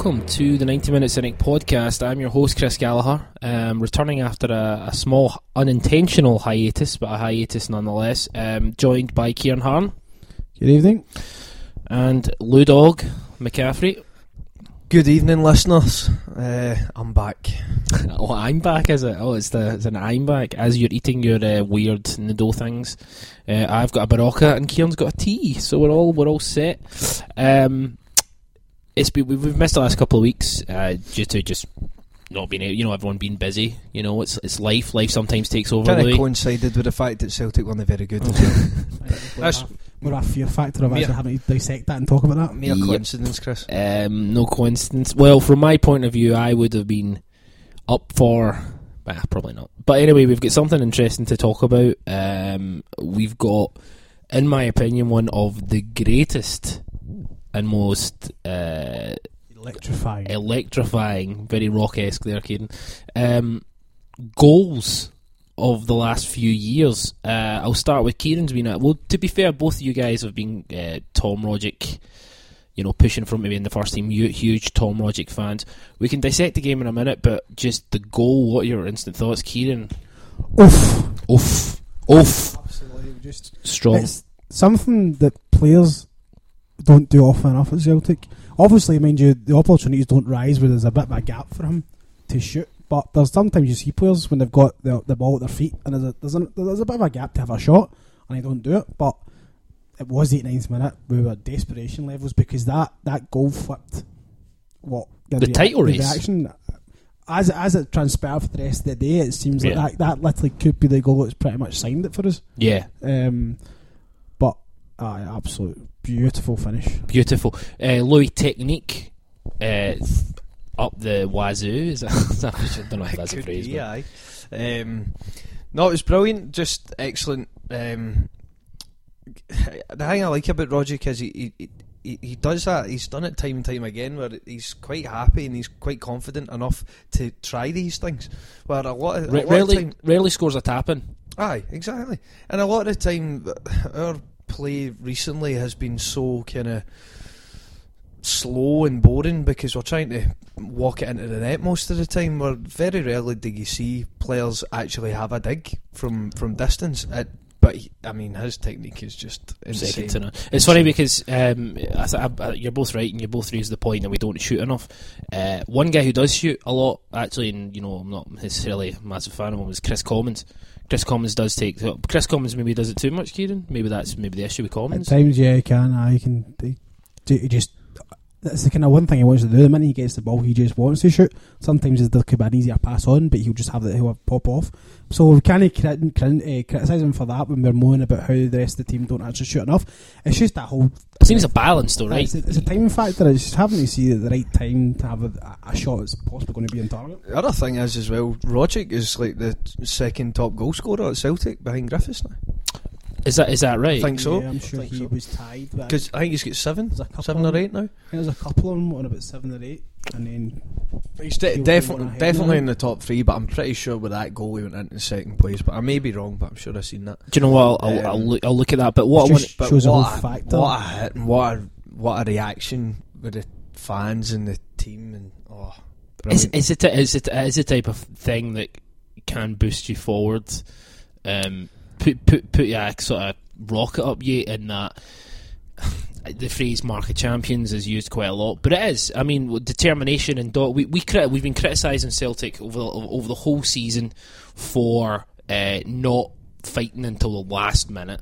Hello and welcome to the 90 Minute Cynic podcast. I'm your host, Chris Gallagher, um, returning after a, a, small unintentional hiatus, but a hiatus nonetheless, um, joined by Ciaran Harran. Good evening. And Lou Dog McCaffrey. Good evening, listeners. Uh, I'm back. oh, I'm back, is it? Oh, it's the it's an I'm back. As you're eating your uh, weird noodle things, uh, I've got a Berocca and Ciaran's got a tea, so we're all we're all set. Um, it's been, we've missed the last couple of weeks uh, due to just not being able, you know, everyone being busy. You know, it's it's life. Life sometimes takes over. Kind of coincided with the fact that Celtic weren't very good. That's more a fear factor of actually having to dissect that and talk about that. Mere yep. coincidence, Chris. Um, no coincidence. Well, from my point of view, I would have been up for. Bah, probably not. But anyway, we've got something interesting to talk about. Um, we've got, in my opinion, one of the greatest and most uh, electrifying, electrifying, very rock esque there, Caden. Um, goals of the last few years. Uh, I'll start with Ciaran's been at. Well, to be fair, both of you guys have been uh, Tom Rogic, you know, pushing from maybe in the first team. Huge Tom Rogic fans. We can dissect the game in a minute, but just the goal. What are your instant thoughts, Ciaran? Oof, oof, oof. Absolutely, just strong. It's something that players don't do often enough at Celtic. Obviously, mind you, the opportunities don't rise where there's a bit of a gap for him to shoot. But there's sometimes you see players when they've got the, the ball at their feet and there's a, there's, a, there's a bit of a gap to have a shot and they don't do it. But it was the 89th minute. We were desperation levels because that, that goal flipped what the, the title the race. reaction. As it, as it transpired for the rest of the day, it seems yeah. like that, that literally could be the goal that's pretty much signed it for us. Yeah. Um, but uh, absolute beautiful finish. Beautiful. Uh, Louis technique. Uh, up the wazoo. Is that I don't know if that's a phrase. Be, aye. Um, no, it was brilliant. Just excellent. Um, the thing I like about Rogic is he, he, he, he does that. He's done it time and time again, where he's quite happy and he's quite confident enough to try these things. Where a lot, of, a R- lot rarely, of time, rarely scores a tapping. Aye, exactly. And a lot of the time, our play recently has been so kind of slow and boring because we're trying to walk it into the net most of the time. Where very rarely do you see players actually have a dig from from distance. It, but he, I mean, his technique is just insane. Second to none. It's funny because um, I th- I, you're both right, and you both raise the point that we don't shoot enough. Uh, one guy who does shoot a lot, actually, and you know, I'm not necessarily a massive fan of him, was Kris Commons. Kris Commons does take. Kris Commons maybe does it too much, Ciaran. Maybe that's maybe the issue with Commons. At times, yeah, he can. I can. He, just that's the kind of one thing he wants to do. The minute he gets the ball, he just wants to shoot. Sometimes there could be an easier pass on, but he'll just have that he'll pop off. So we can't crit- crit- uh, criticise him for that when we're moaning about how the rest of the team don't actually shoot enough. It's just that whole. It seems a balance, though, right? It's a, it's a time factor. It's just having to see at the right time to have a, a shot that's possibly going to be in target. The other thing is as well, Rogic is like the second top goal scorer at Celtic behind Griffiths now. Is that is that right? I think so. Yeah, I'm sure he so. was tied. Because I think he's got seven, seven or eight now. There's a couple of them on about seven or eight, and then he's de- definitely definitely in the top three. But I'm pretty sure with that goal he went into second place. But I may be wrong. But I'm sure I've seen that. Do you know what? I'll, um, I'll, look, I'll look at that. But what I want, but shows what a factor. What a hit and what a what a reaction with the fans and the team and oh. Is, is it a, is it is the type of thing that can boost you forward? Um, put put put your sort of rocket up you in that the phrase "market champions" is used quite a lot, but it is. I mean, determination and dog. We we crit- we've been criticising Celtic over the, over the whole season for uh, not fighting until the last minute.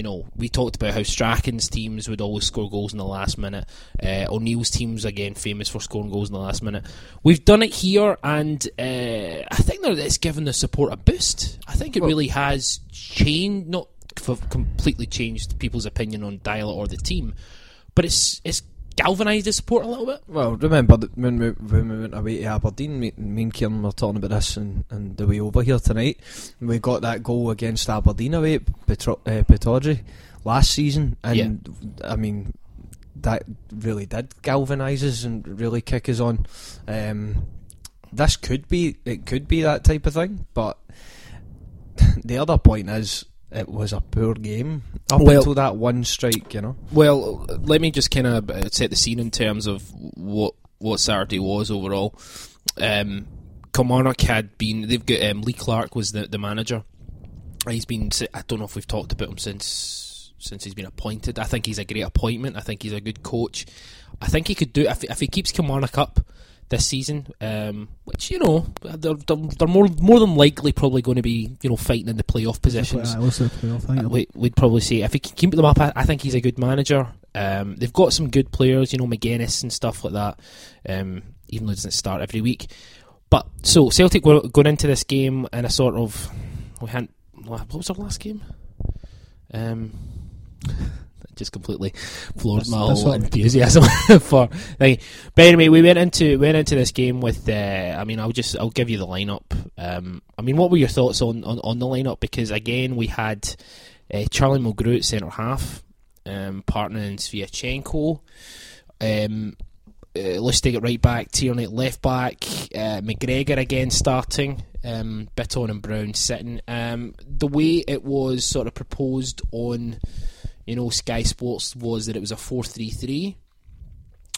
You know, we talked about how Strachan's teams would always score goals in the last minute. Uh, O'Neill's teams again famous for scoring goals in the last minute. We've done it here, and uh, I think that it's given the support a boost. I think it well, really has changed, not completely changed people's opinion on Deila or the team, but it's it's galvanised the support a little bit. Well, remember that when we, when we went away to Aberdeen, me, me and Kieran were talking about this and, and the way over here tonight. We got that goal against Aberdeen away at Petro, uh, last season, and yeah. I mean that really did galvanise us and really kick us on. Um, this could be it could be that type of thing, but the other point is it was a poor game up Well- until that one strike. You know, Well, let me just kind of set the scene in terms of what what Saturday was overall. Um, Kilmarnock had been. They've got um, Lee Clark was the, the manager. He's been. I don't know if we've talked about him since since he's been appointed. I think he's a great appointment. I think he's a good coach. I think he could do if if he keeps Kilmarnock up this season, um, which you know they're, they're, they're more more than likely probably going to be you know fighting in the playoff positions. Playoff, I. Uh, we, we'd probably say if he can keep them up, I, I think he's a good manager. Um, they've got some good players, you know, Magennis and stuff like that. Um, even though he doesn't start every week, but so Celtic were going into this game in a sort of we hadn't. What was our last game? Just completely floored my That's- that's whole enthusiasm for. Like, but anyway, we went into went into this game with. Uh, I mean, I'll just I'll give you the lineup. Um, I mean, what were your thoughts on, on, on the lineup? Because again, we had uh, Charlie Mulgrew at centre half, um, partnering Sviatchenko. Um, uh, let's take it right back. Tierney at left back. Uh, McGregor again starting. Um, Bitton and Brown sitting. Um, the way it was sort of proposed on, you know, Sky Sports was that it was a 4 3 3.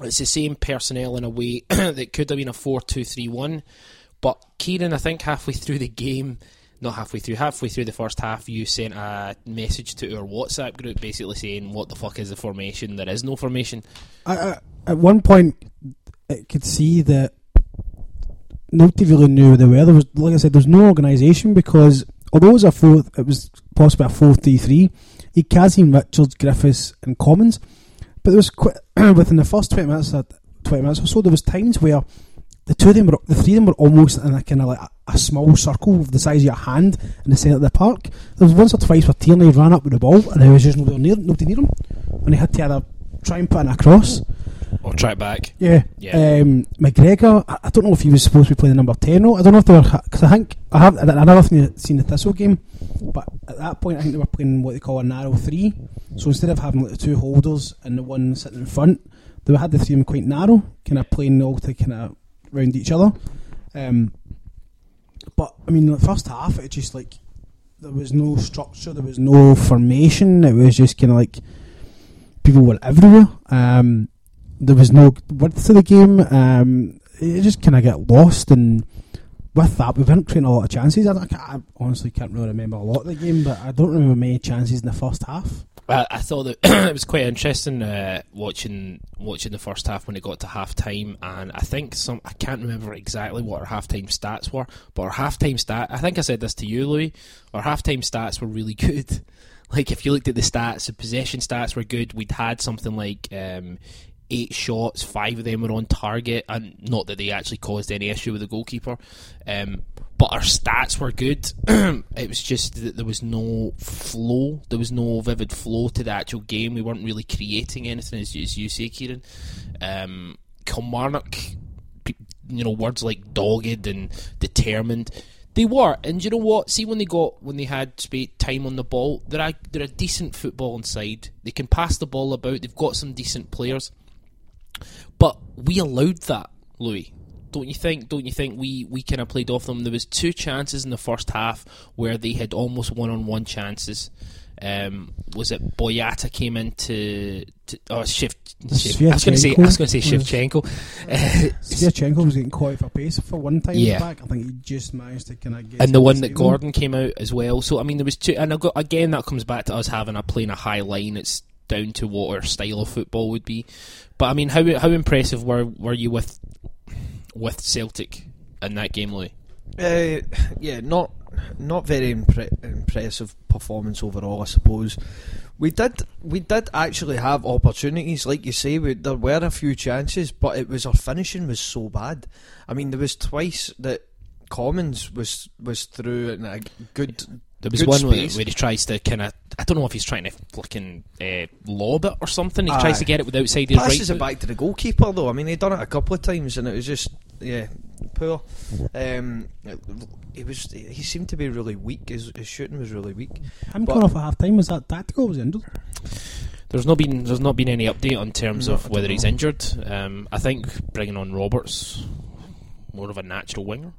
It's the same personnel in a way that could have been a 4 2 3 1. But Ciaran, I think halfway through the game, not halfway through, halfway through the first half, you sent a message to our WhatsApp group basically saying, What the fuck is the formation? There is no formation. I, I, at one point, I could see that nobody really knew where they were. There was, like I said, there's no organisation because although it was a four, it was possibly a 4 3 3 he Kazim Richards, Griffiths, and Commons. But there was quite, within the first twenty minutes, uh, twenty minutes or so, there was times where the two of them were, the three of them were almost in a kind of like a, a, small circle of the size of your hand in the centre of the park. There was once or twice where Tierney ran up with the ball and there was just nobody near, nobody near him, and he had to either try and put an across. Or track back. Yeah. Yeah. Um, McGregor, I, I don't know if he was supposed to be playing the number 10 or I don't know if they were, because I think, I have, I never seen, the Thistle game, but at that point I think they were playing what they call a narrow three. So instead of having like the two holders and the one sitting in front, they had the three of them quite narrow, kind of playing all to kind of round each other. Um, but I mean, the first half, it just like, there was no structure, there was no formation, it was just kind of like, people were everywhere. Um, there was no width to the game. Um, it just kind of get lost, and with that, we weren't creating a lot of chances. I, I honestly can't really remember a lot of the game, but I don't remember many chances in the first half. I, I thought that it was quite interesting uh, watching watching the first half when it got to half time, and I think some I can't remember exactly what our half time stats were, but our half time stat I think I said this to you, Louis. Our half time stats were really good. Like if you looked at the stats, the possession stats were good. We'd had something like um, eight shots, five of them were on target, and not that they actually caused any issue with the goalkeeper. Um, but our stats were good. it was just that there was no flow. There was no vivid flow to the actual game. We weren't really creating anything, as, you- as you say, Ciaran. Um, Kilmarnock, you know, words like dogged and determined. They were, and you know what? See when they got when they had time on the ball, they're a, they're a decent football inside. They can pass the ball about. They've got some decent players, but we allowed that, Louis. Don't you think? Don't you think we, we kind of played off them? There was two chances in the first half where they had almost one on one chances. Um, was it Boyata came into to, oh Shift, Shift I was going to say I was going to say Shevchenko. Sviatchenko was getting caught for pace for one time Yeah. back. I think he just managed to kind of get. and the one that. Gordon came out as well. So I mean, there was two, and I got, again that comes back to us having a playing a high line. It's down to what our style of football would be. But I mean, how how impressive were were you with with Celtic in that game, Louis? Uh, yeah, not not very impre- impressive performance overall, I suppose. We did we did actually have opportunities, like you say. We, there were a few chances, but it was our finishing was so bad. I mean, there was twice that Commons was was through in a good. There was good one where, space. where he tries to kind of I don't know if he's trying to fucking uh, lob it or something. He Aye. tries to get it with outside his right. passes it back to the goalkeeper though. I mean, he'd done it a couple of times, and it was just yeah, poor. Um, he was he seemed to be really weak. His, his shooting was really weak. I'm but- coming off at half time. Was that tactical? Was he injured? There's not been there's not been any update on terms No, of whether he's know. injured. Um, I think bringing on Roberts more of a natural winger.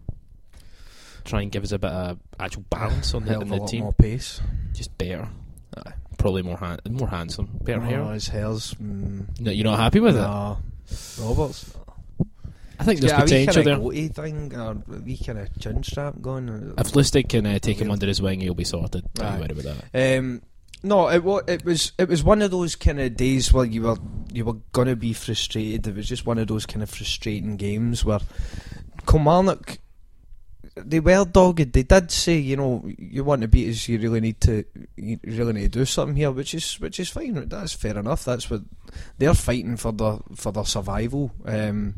try and give us a bit of actual balance on the, Hell on of a the lot team. more pace. Just better, Probably more han- more handsome, better Oh, hair. his hair's. Mm, No, you're not happy with it? Roberts. I think there's a wee potential there. goatee thing, or a wee kind of chin strap going. If Lustig can uh, take him under his wing, he'll be sorted. Don't worry about that. Um, no, it was it was it was one of those kind of days where you were you were gonna be frustrated. It was just one of those kind of frustrating games where Kilmarnock they were dogged. They did say, you know, you want to beat us, you really need to you really need to do something here, which is which is fine. That's fair enough. That's what they're fighting for their for their survival. Um,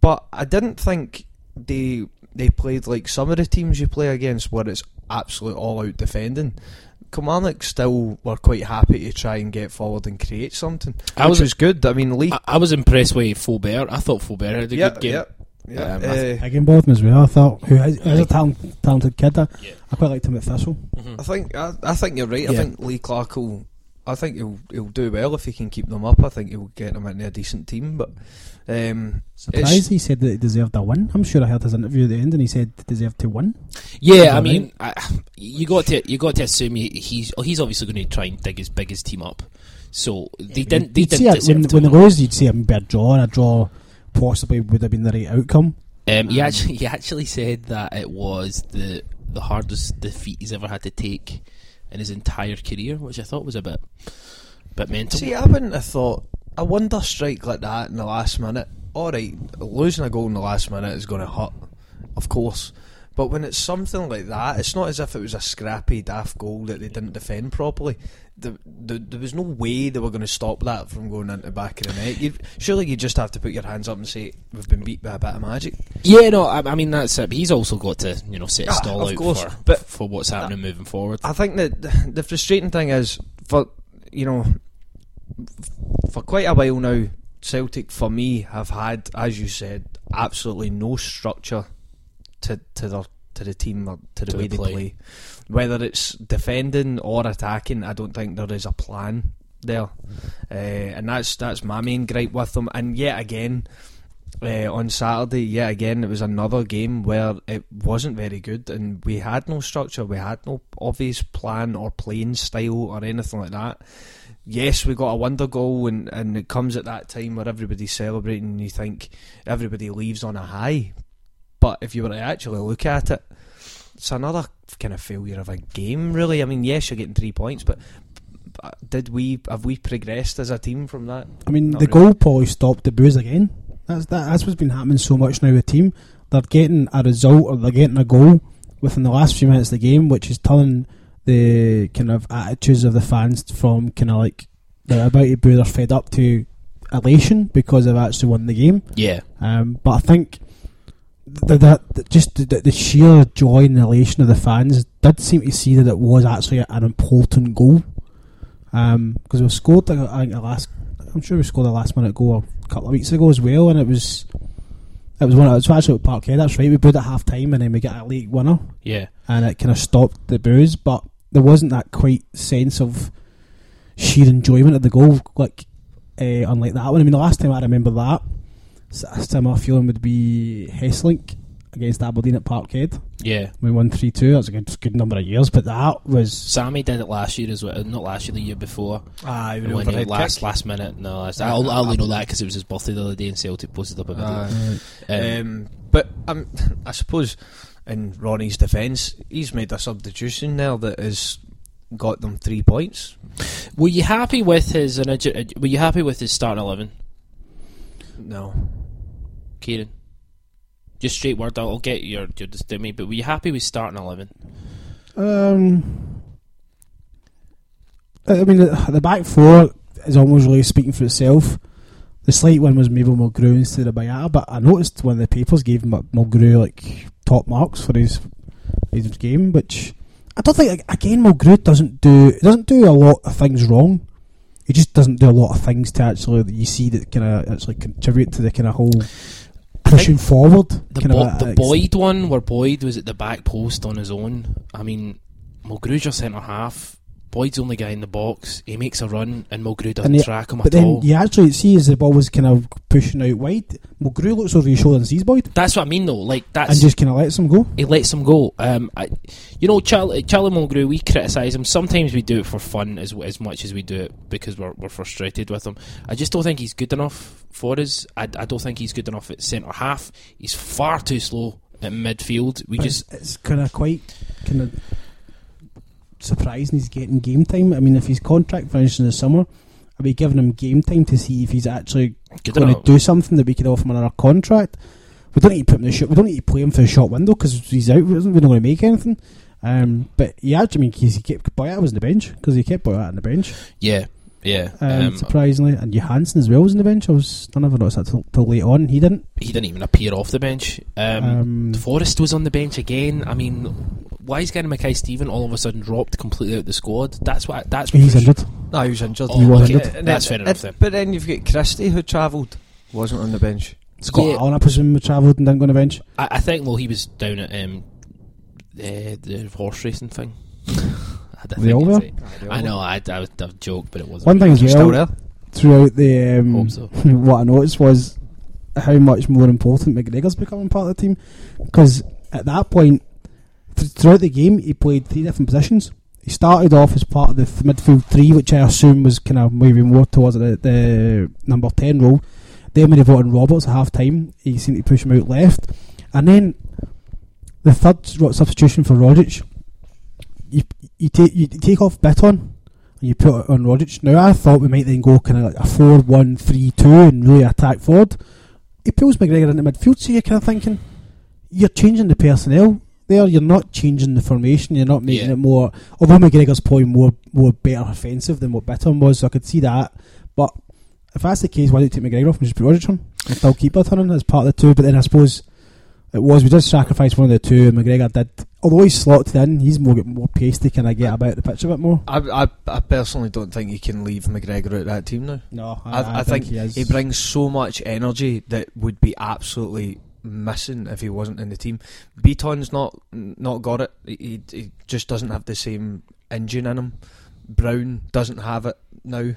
but I didn't think they they played like some of the teams you play against where it's absolute all out defending. Kilmarnock still were quite happy to try and get forward and create something, I was- was good. I mean, Lee, I, I was impressed with Faubert. I thought Faubert had a yeah, good game. yeah, yeah. Um, I uh, both as well. I thought who is, is a talent, talented kid. I, Yeah. I quite liked him at Thistle. Mhm. I think I, I think you're right. I think Lee Clark will. I think he'll he'll do well if he can keep them up. I think he'll get them into a decent team. But um, Surprised he said that he deserved a win. I'm sure I heard his interview at the end, and he said he deserved to win. Yeah, I Alright. mean, I, you got to you got to assume he, he's oh, he's obviously going to try and dig his biggest team up. So they didn't they You'd see didn't it, when, deserve to when win. they you'd see him be a draw, and a draw possibly would have been the right outcome. Um, he Um, actually he actually said that it was the the hardest defeat he's ever had to take in his entire career, which I thought was a bit bit mental. see, I wouldn't have thought a wonder strike like that in the last minute. All right, losing a goal in the last minute is going to hurt, of course. But when it's something like that, it's not as if it was a scrappy, daft goal that they didn't defend properly. The, the, there was no way they were going to stop that from going into the back of the net. you surely you just have to put your hands up and say we've been beat by a bit of magic. yeah, no, I, I mean that's it. He's also got to you know set a Ah, stall out course, for but- for what's happening moving forward. I think that the frustrating thing is for you know for quite a while now, Celtic for me have had, as you said, absolutely no structure to to their to the team or to the To way the they play. play. Whether it's defending or attacking, I don't think there is a plan there, uh, and that's that's my main gripe with them. And yet again. Uh, on Saturday, yet again, it was another game where it wasn't very good, and we had no structure, we had no obvious plan or playing style or anything like that. Yes, we got a wonder goal, and, and it comes at that time where everybody's celebrating, and you think everybody leaves on a high. But if you were to actually look at it, it's another kind of failure of a game, really. I mean, yes, you're getting three points, but but did we have we progressed as a team from that? I mean, Not the really. goal probably stopped the booze again. That's that, that's what's been happening so much now with the team. They're getting a result or they're getting a goal within the last few minutes of the game, which is turning the kind of attitudes of the fans from kind of like they're about to boo, they're fed up to elation because they've actually won the game. yeah, Um, but I think th- that that just the, the sheer joy and elation of the fans did seem to see that it was actually an important goal. Because we scored, I I think, a last. I'm sure we scored a last minute goal a couple of weeks ago as well, and it was. It was one. It was actually at Parkhead. That's right. We booed at half time, and then we get a late winner, yeah. and it kind of stopped the booze. But there wasn't that quite sense of sheer enjoyment of the goal, like uh, unlike that one. I mean, the last time I remember that s- similar feeling would be Hesselink against Aberdeen at Parkhead. Yeah, We won three two. That was a good, good number of years, but that was Sammy did it last year as well. Not last year, the year before. Ah, when he last last minute. No, last, I, I only know that because it was his birthday the other day, and Celtic posted up a video. Uh, Um, Um, but um, I suppose, in Ronny's defence, he's made a substitution there that has got them three points. were you happy with his? origi- Were you happy with his starting eleven, No, Ciaran? Just straight word. I'll, I'll get your your just to me. But were you happy with starting eleven? Um, I mean, the, the back four is almost really speaking for itself. The slight one was maybe Mulgrew instead of Boyata, but I noticed when the papers gave Mulgrew like top marks for his his game, which I don't think again Mulgrew doesn't do doesn't do a lot of things wrong. He just doesn't do a lot of things to actually that you see that kind of actually contribute to the kind of whole pushing forward. The, Bo- the Boyd one, where Boyd was at the back post on his own. I mean, Mulgrew's your centre half. Boyd's the only guy in the box. He makes a run, and Mulgrew doesn't And he- track him But at then all. you actually see as the ball was kind of pushing out wide, Mulgrew looks over his shoulder and sees Boyd That's what I mean, though. Like that's and just kind of lets him go. he lets him go. Um, I, you know, Charlie, Charlie Mulgrew, we criticise him. Sometimes we do it for fun as as much as we do it because we're, we're frustrated with him. I just don't think he's good enough for us. I, I don't think he's good enough at centre half. He's far too slow at midfield. We just it's, it's kind of quite kind of surprising he's getting game time. I mean, if his contract finishes in the summer, are we giving him game time to see if he's actually going to do something that we could offer him another contract? We don't need to put him in the shot. We don't need to play him for a short window because he's out. We're not going to make anything. Um, but yeah, I mean, he kept Boyata was on the bench because he kept Boyata on the bench. Yeah, yeah. Um, Um, surprisingly, and Johansen as well was on the bench. I was I never noticed that till, till late on. He didn't. he didn't even appear off the bench. Um, Um, Forrest was on the bench again. I mean, why is Gary Mackay-Steven all of a sudden dropped completely out of the squad? That's what. That's what he's frus- injured. No, he was injured. Oh, He was okay. injured. And That's fair enough and- then. But then you've got Christie who travelled, wasn't on the bench. Scott Yeah. Allan, I presume, travelled and didn't go on the bench. I, I think well, he was down at um, uh, the horse racing thing. I, don't They all think were? it's it. I know. I, I was a joke, but it wasn't. One thing as He's still well throughout the um, Hope so. what I noticed was how much more important McGregor's becoming part of the team because at that point th- throughout the game he played three different positions. He started off as part of the th- midfield three, which I assume was kind of moving more towards the, the number ten role. Then when he brought in Roberts at half time, he seemed to push him out left, and then the third substitution for Rogic, you you take you take off Bitton and you put it on Rogic. Now I thought we might then go kind of like a 4 1 3 2 and really attack forward. He pulls McGregor into midfield, so you're kind of thinking you're changing the personnel there. You're not changing the formation. You're not making Yeah. it more. Although McGregor's probably more more better offensive than what Bitton was, so I could see that. But if that's the case, why don't you take McGregor off and just put Rogic on and still keep Bitton on as part of the two? But then I suppose it was we did sacrifice one of the two, and McGregor did. Although he's slotted in, he's more more pace to kind of get about the pitch a bit more. I, I, I personally don't think you can leave McGregor out that team now. No, I, I, think, he is. he brings so much energy that would be absolutely missing if he wasn't in the team. Bitton's not not got it. He, he, he just doesn't have the same engine in him. Brown doesn't have it now.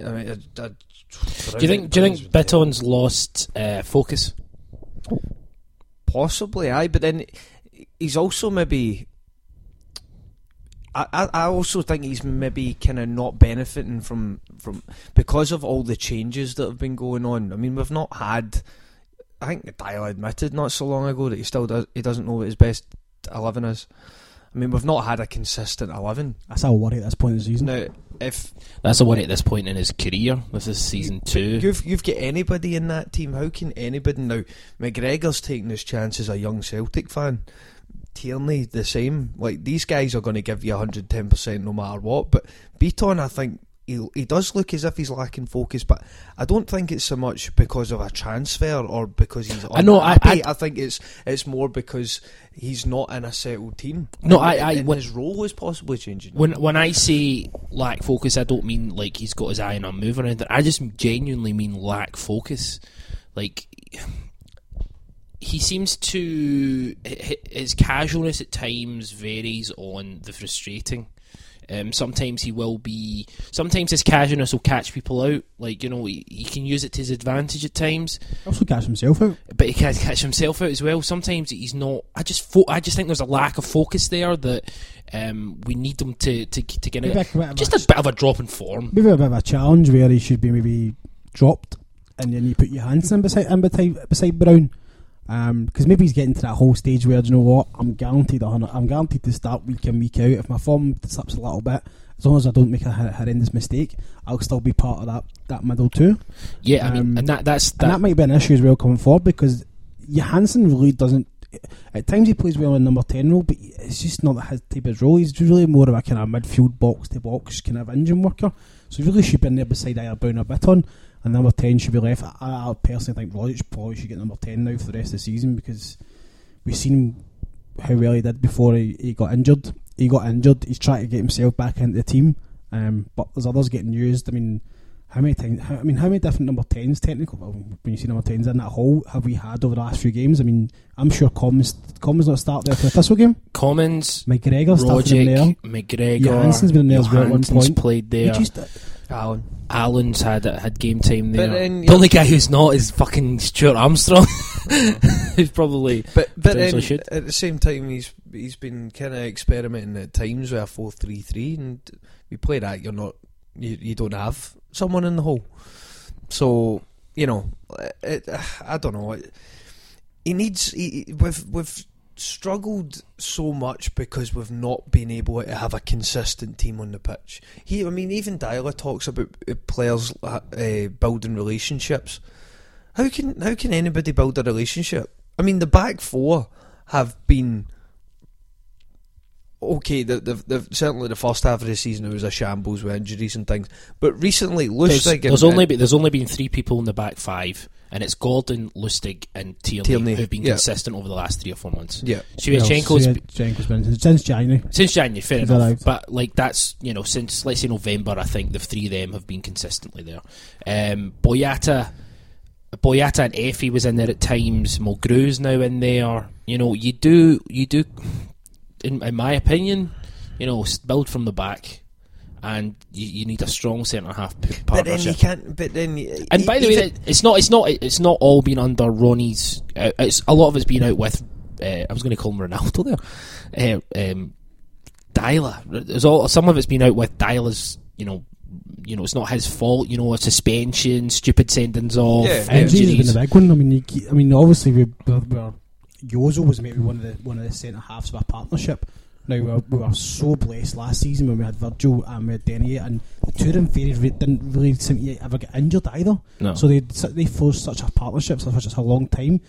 I mean, I, I, Do you think? Do you think Bitton's lost uh, focus? Possibly, aye, but then he's also maybe. I, I, also think he's maybe kind of not benefiting from from because of all the changes that have been going on. I mean, we've not had. I think Deila admitted not so long ago that he still does. He doesn't know what his best eleven is. I mean, we've not had a consistent eleven. That's a worry at this point in the season. Now, if That's a worry at this point in his career. This is season two. You've you've got anybody in that team. How can anybody now? McGregor's taking his chance as a young Celtic fan. Tierney the same. Like these guys are going to give you hundred ten percent no matter what. But Bitton, I think he he does look as if he's lacking focus. But I don't think it's so much because of a transfer or because he's. I know, I- I- I think it's it's more because he's not in a settled team. No, I- I- when- his role is possibly changing. When when I say lack focus, I don't mean like he's got his eye on a move or anything. I just genuinely mean lack focus. Like he seems to his casualness at times varies on the frustrating. Um, sometimes he will be. Sometimes his casualness will catch people out. Like you know, he, he can use it to his advantage at times, Also catch himself out. but he can catch himself out as well. Sometimes he's not. I just fo- I just think there's a lack of focus there that um, we need him to to to get Maybe it. a bit Just a, a bit of a drop in form. maybe a bit of a challenge where he should be maybe dropped, and then you put Johansen in beside in beside, beside Brown. Because maybe he's getting to that whole stage where do you know what I'm guaranteed hundred, I'm guaranteed to start week in week out. If my form slips a little bit, as long as I don't make a hor- horrendous mistake, I'll still be part of that that middle two. Yeah, I mean, Um, and that that's and that might be an issue as well coming forward because Johansen really doesn't. At times he plays well in number ten role, but it's just not that his type of role. He's really more of a kind of midfield box to box kind of engine worker. So he really should be in there beside either Brown or Bitton, and number ten should be left. I, I personally think Rogic probably should get number ten now for the rest of the season because we've seen how well he did before he, he got injured. He got injured. He's trying to get himself back into the team, um, but there's others getting used. I mean, how many times? How, I mean, how many different number tens, technical? Well, when you see number tens in that hole, have we had over the last few games? I mean, I'm sure Commons Commons not start there for the Thistle game. Commons, McGregor started in there. Rogic, McGregor, Johansen's been in there as well at one point. played there. Allan. Allan's had had game time there. But then the only guy who's not is fucking Stuart Armstrong, who's probably But but then should. at the same time, he's he's been kind of experimenting at times with a four three three, and we play that. You're not you, you don't have someone in the hole, so you know it, I don't know. It, he needs he, we've we've struggled so much because we've not been able to have a consistent team on the pitch. He, I mean, even Deila talks about uh, players uh, building relationships. How can how can anybody build a relationship? I mean, the back four have been okay. The, the, the certainly the first half of the season it was a shambles with injuries and things. But recently, there's, Lustig there's and, only been, there's only been three people in the back five, and it's Gordon, Lustig, and Tierney, Tierney, who've been yeah. consistent over the last three or four months. yeah, Shevchenko's well, Shevchenko's been since January. since January, fair He's enough. arrived. But like that's you know since let's say November, I think the three of them have been consistently there. Um, Boyata, Boyata and Efe was in there at times. Mulgrew's now in there. You know, you do you do, in, in my opinion, you know, build from the back, and you, you need a strong centre half p- but then you can't. But then And by the way, it's not it's not it's not all been under Ronny's. Uh, it's a lot of it's been out with. Uh, I was going to call him Ronaldo there. Uh, um, Deila. There's all some of it's been out with Deila's. You know, you know, it's not his fault. You know, a suspension, stupid sendings off, Yeah. Injuries has been the big one. I mean, you, I mean, obviously we we're, we're, Jozo was maybe one of the one of the centre halves of our partnership. Now we were, we were so blessed last season when we had Virgil and we had Denayer, and the two of them very, didn't really seem to ever get injured either. No. So they they forced such a partnership for such a long time.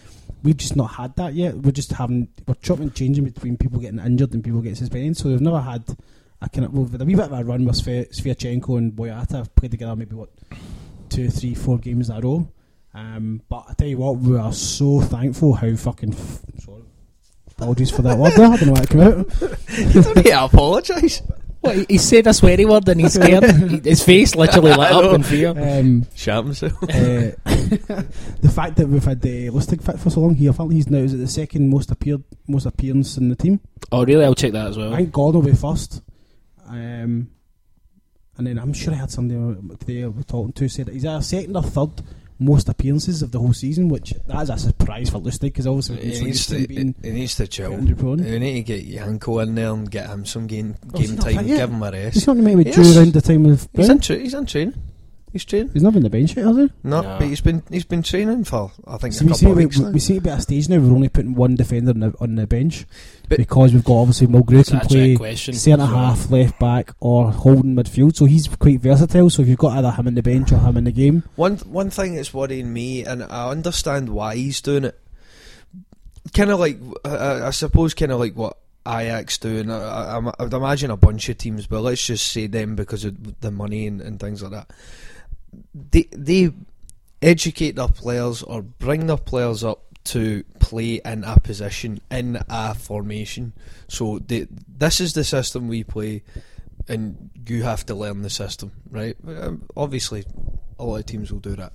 We've just not had that yet. We're just having we're chopping and changing between people getting injured and people getting suspended. So we've never had a kind of we've had a wee bit of a run with Sviatchenko and Boyata. Have played together maybe what two, three, four games in a row. Um, but I tell you what, we are so thankful how fucking f- sorry. Apologies for that word there. I don't know why it came out. you don't need to apologise. What, he, he said a sweary word and he's scared. his face literally lit up in fear. Um, Shat himself. uh, the fact that we've had uh, Lustig fit for so long here, I think he's now is it the second most appeared most appearance in the team. Oh, really? I'll check that as well. I think Gordon will be first. Um, and then I'm sure I had somebody today I was talking to said that he's either second or third most appearances of the whole season, which that is a surprise for Lustig because obviously He needs to to, being he needs to chill. We need to get Yanko in there and get him some game, Oh, game not time. Give him a rest. He's not maybe with Yes. Drew around the time of He's in, tra- he's in training. He's training. He's not been the bench yet, has he? No, No. but he's been he's been training for I think So a we couple seem, of weeks we seem to be at a stage now. We're only putting one defender on the, on the bench But- because we've got obviously Mulgrew That's can actually a play centre So- half, left back, or holding midfield. So he's quite versatile. So if you've got either him in the bench or him in the game, One one thing that's worrying me, and I understand why he's doing it. Kind of like uh, I suppose, kind of like what Ajax do, and I, I, I would imagine a bunch of teams, but let's just say them because of the money and, and things like that. They they educate their players or bring their players up to play in a position in a formation. So they, this is the system we play, and you have to learn the system, right? Um, obviously, a lot of teams will do that,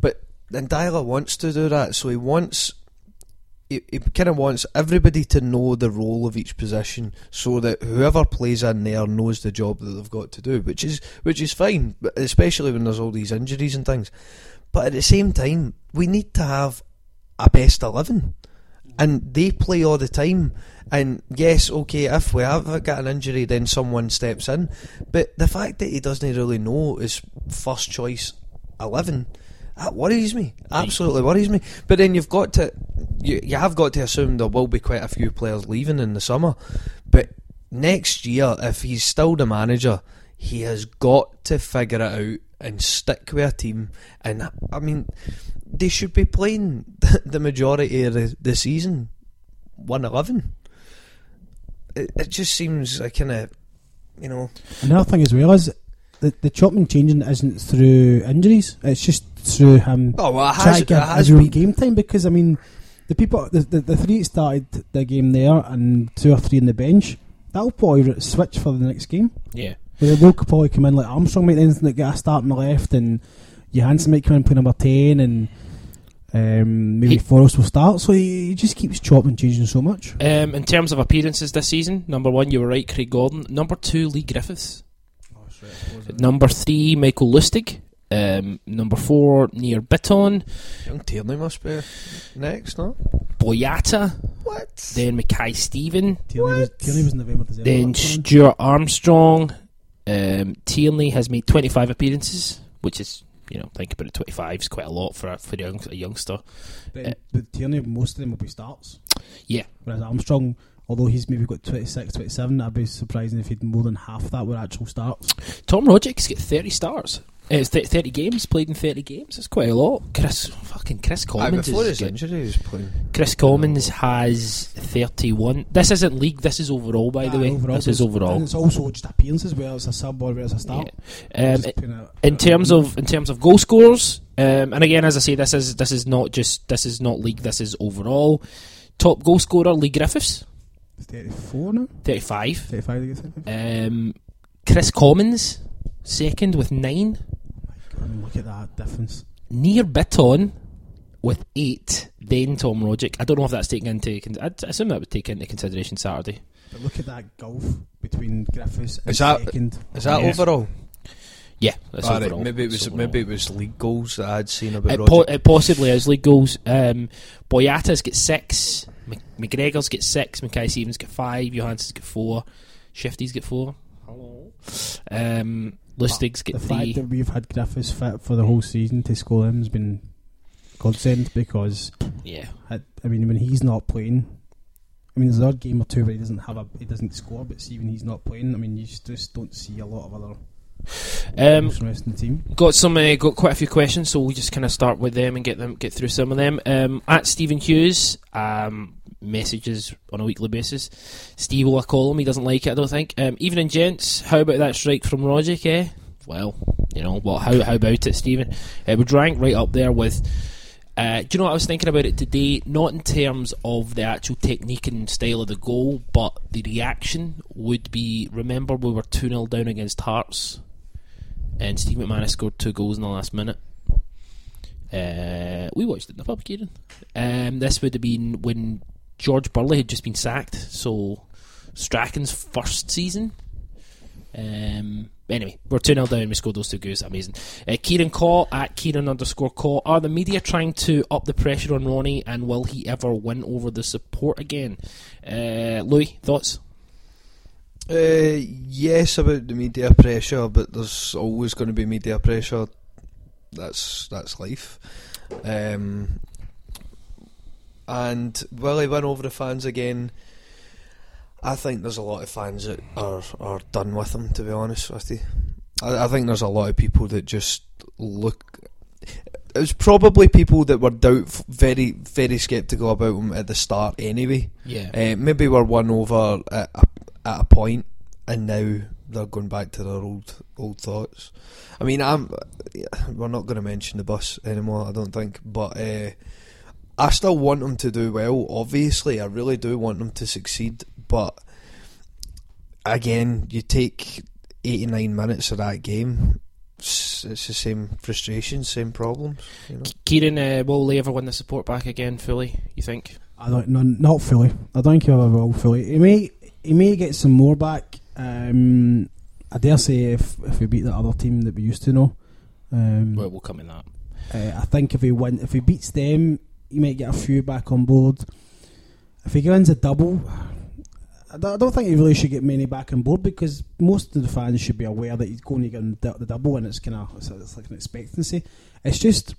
but then Deila wants to do that, so he wants. He, he kind of wants everybody to know the role of each position, so that whoever plays in there knows the job that they've got to do, which is which is fine, especially when there's all these injuries and things. But at the same time, we need to have a best eleven, and they play all the time. And yes, okay, if we have got an injury, then someone steps in. But the fact that he doesn't really know his first choice eleven, Ah, that worries me. Absolutely worries me. But then you've got to, you, you have got to assume there will be quite a few players leaving in the summer. But next year, if he's still the manager, he has got to figure it out and stick with a team. And I mean, they should be playing the majority of the, the season one eleven. It, it just seems like kind of, you know, another thing as well is the the chopping changing isn't through injuries. It's just through him oh well, it trying to it get has everyone been. game time because I mean the people the, the the three started the game there and two or three in the bench that'll probably switch for the next game. Yeah. Well, they'll probably come in like Armstrong might then like, get a start on the left, and Johansen might come in and play number ten, and um, maybe He- Forrest will start. So he, he just keeps chopping and changing so much. Um, in terms of appearances this season, number one, you were right, Craig Gordon. Number two, Leigh Griffiths. Number three, Michael Lustig. Um, number four, Nir Bitton. Young Tierney must be next, no? Boyata. What? Then Mackay-Steven. Tierney was, Tierney was November, December. Then that time. Stuart Armstrong. Um, Tierney has made 25 appearances, which is, you know, think about it, 25 is quite a lot for a, for a, young, a youngster. But, but Tierney, most of them will be starts. Yeah. Whereas Armstrong, although he's maybe got 26, 27, I'd be surprised if he'd more than half that were actual starts. Tom Rogic's got 30 stars. Uh, It's th- 30 games, played in 30 games. That's quite a lot. Chris, fucking Chris Aye, before is his injury, he was playing. Kris Commons has 31. This isn't league, this is overall, by the way. overall, this is but- overall. And it's also just appearances, whether it's a sub or whether it's a start. Yeah. Um, Just a- in terms of in terms of goal scorers, um, and again, as I say, this is this is not just this is not league. This is overall. Top goal scorer, Leigh Griffiths, 34 now? 35. 35, I guess. Um, Kris Commons, second with nine. I mean, look at that difference. Nir Bitton with eight. Then Tom Rogic. I don't know if that's taken into. I'd assume that would take into consideration Saturday. But look at that gulf between Griffiths and Is that- second. Is that Yes. overall? Yeah, that's Alright, overall. maybe it was overall. maybe it was league goals that I'd seen about It, po- it possibly is league goals. Um, Boyata's got six. Mc- McGregor's got six. Mackay-Steven's got five. Johansen's got four. Shifty's got four. Hello. Um, Lustig's The got fact three. that we've had Griffiths fit for the whole season to score him has been godsend because Yeah. I, I mean when he's not playing, I mean there's an odd game or two where he doesn't have a he doesn't score, but see when he's not playing, I mean you just, just don't see a lot of other Um, the rest of the team. got some. Uh, got quite a few questions, so we'll just kind of start with them and get them get through some of them. Um, at Stephen Hughes, um, messages on a weekly basis. Steve will I call him. He doesn't like it. I don't think. Um, evening, gents. How about that strike from Rogic? Eh? Well, you know what? How how about it, Stephen? Uh, we rank right up there with. Uh, do you know what I was thinking about it today? Not in terms of the actual technique and style of the goal, but the reaction would be. Remember, we were two 0 down against Hearts and Steve McManus scored two goals in the last minute. Uh, we watched it in the pub, Ciaran. Um, this would have been when George Burley had just been sacked, so Strachan's first season. Um, anyway, we're 2 0 down. We scored those two goals. Amazing. Uh, Kieran Caw at Kieran underscore Caw. Are the media trying to up the pressure on Ronny and will he ever win over the support again? Uh, Louis, thoughts? Uh, yes, about the media pressure, but there's always going to be media pressure. That's that's life. Um, and will he win over the fans again? I think there's a lot of fans that are are done with him. To be honest with you, I, I think there's a lot of people that just look. It was probably people that were doubt, very very sceptical about him at the start anyway. Yeah. Uh, maybe we're won over at a, at a point, and now they're going back to their old old thoughts. I mean, I'm. We're not going to mention the bus anymore. I don't think, but uh, I still want them to do well. Obviously, I really do want them to succeed. But again, you take eighty nine minutes of that game. It's, it's the same frustrations, same problems. You know? Ciaran, uh, will Lee ever win the support back again fully, you think? I don't no, not fully. I don't think he ever will fully. He may he may get some more back. Um, I dare say if if we beat the other team that we used to know. Um, Well, we'll come in that. Uh, I think if he win, if he beats them, he might get a few back on board. If he wins a double, I don't, think he really should get many back on board because most of the fans should be aware that he's going to get the, the double, and it's kind of it's, it's like an expectancy. It's just,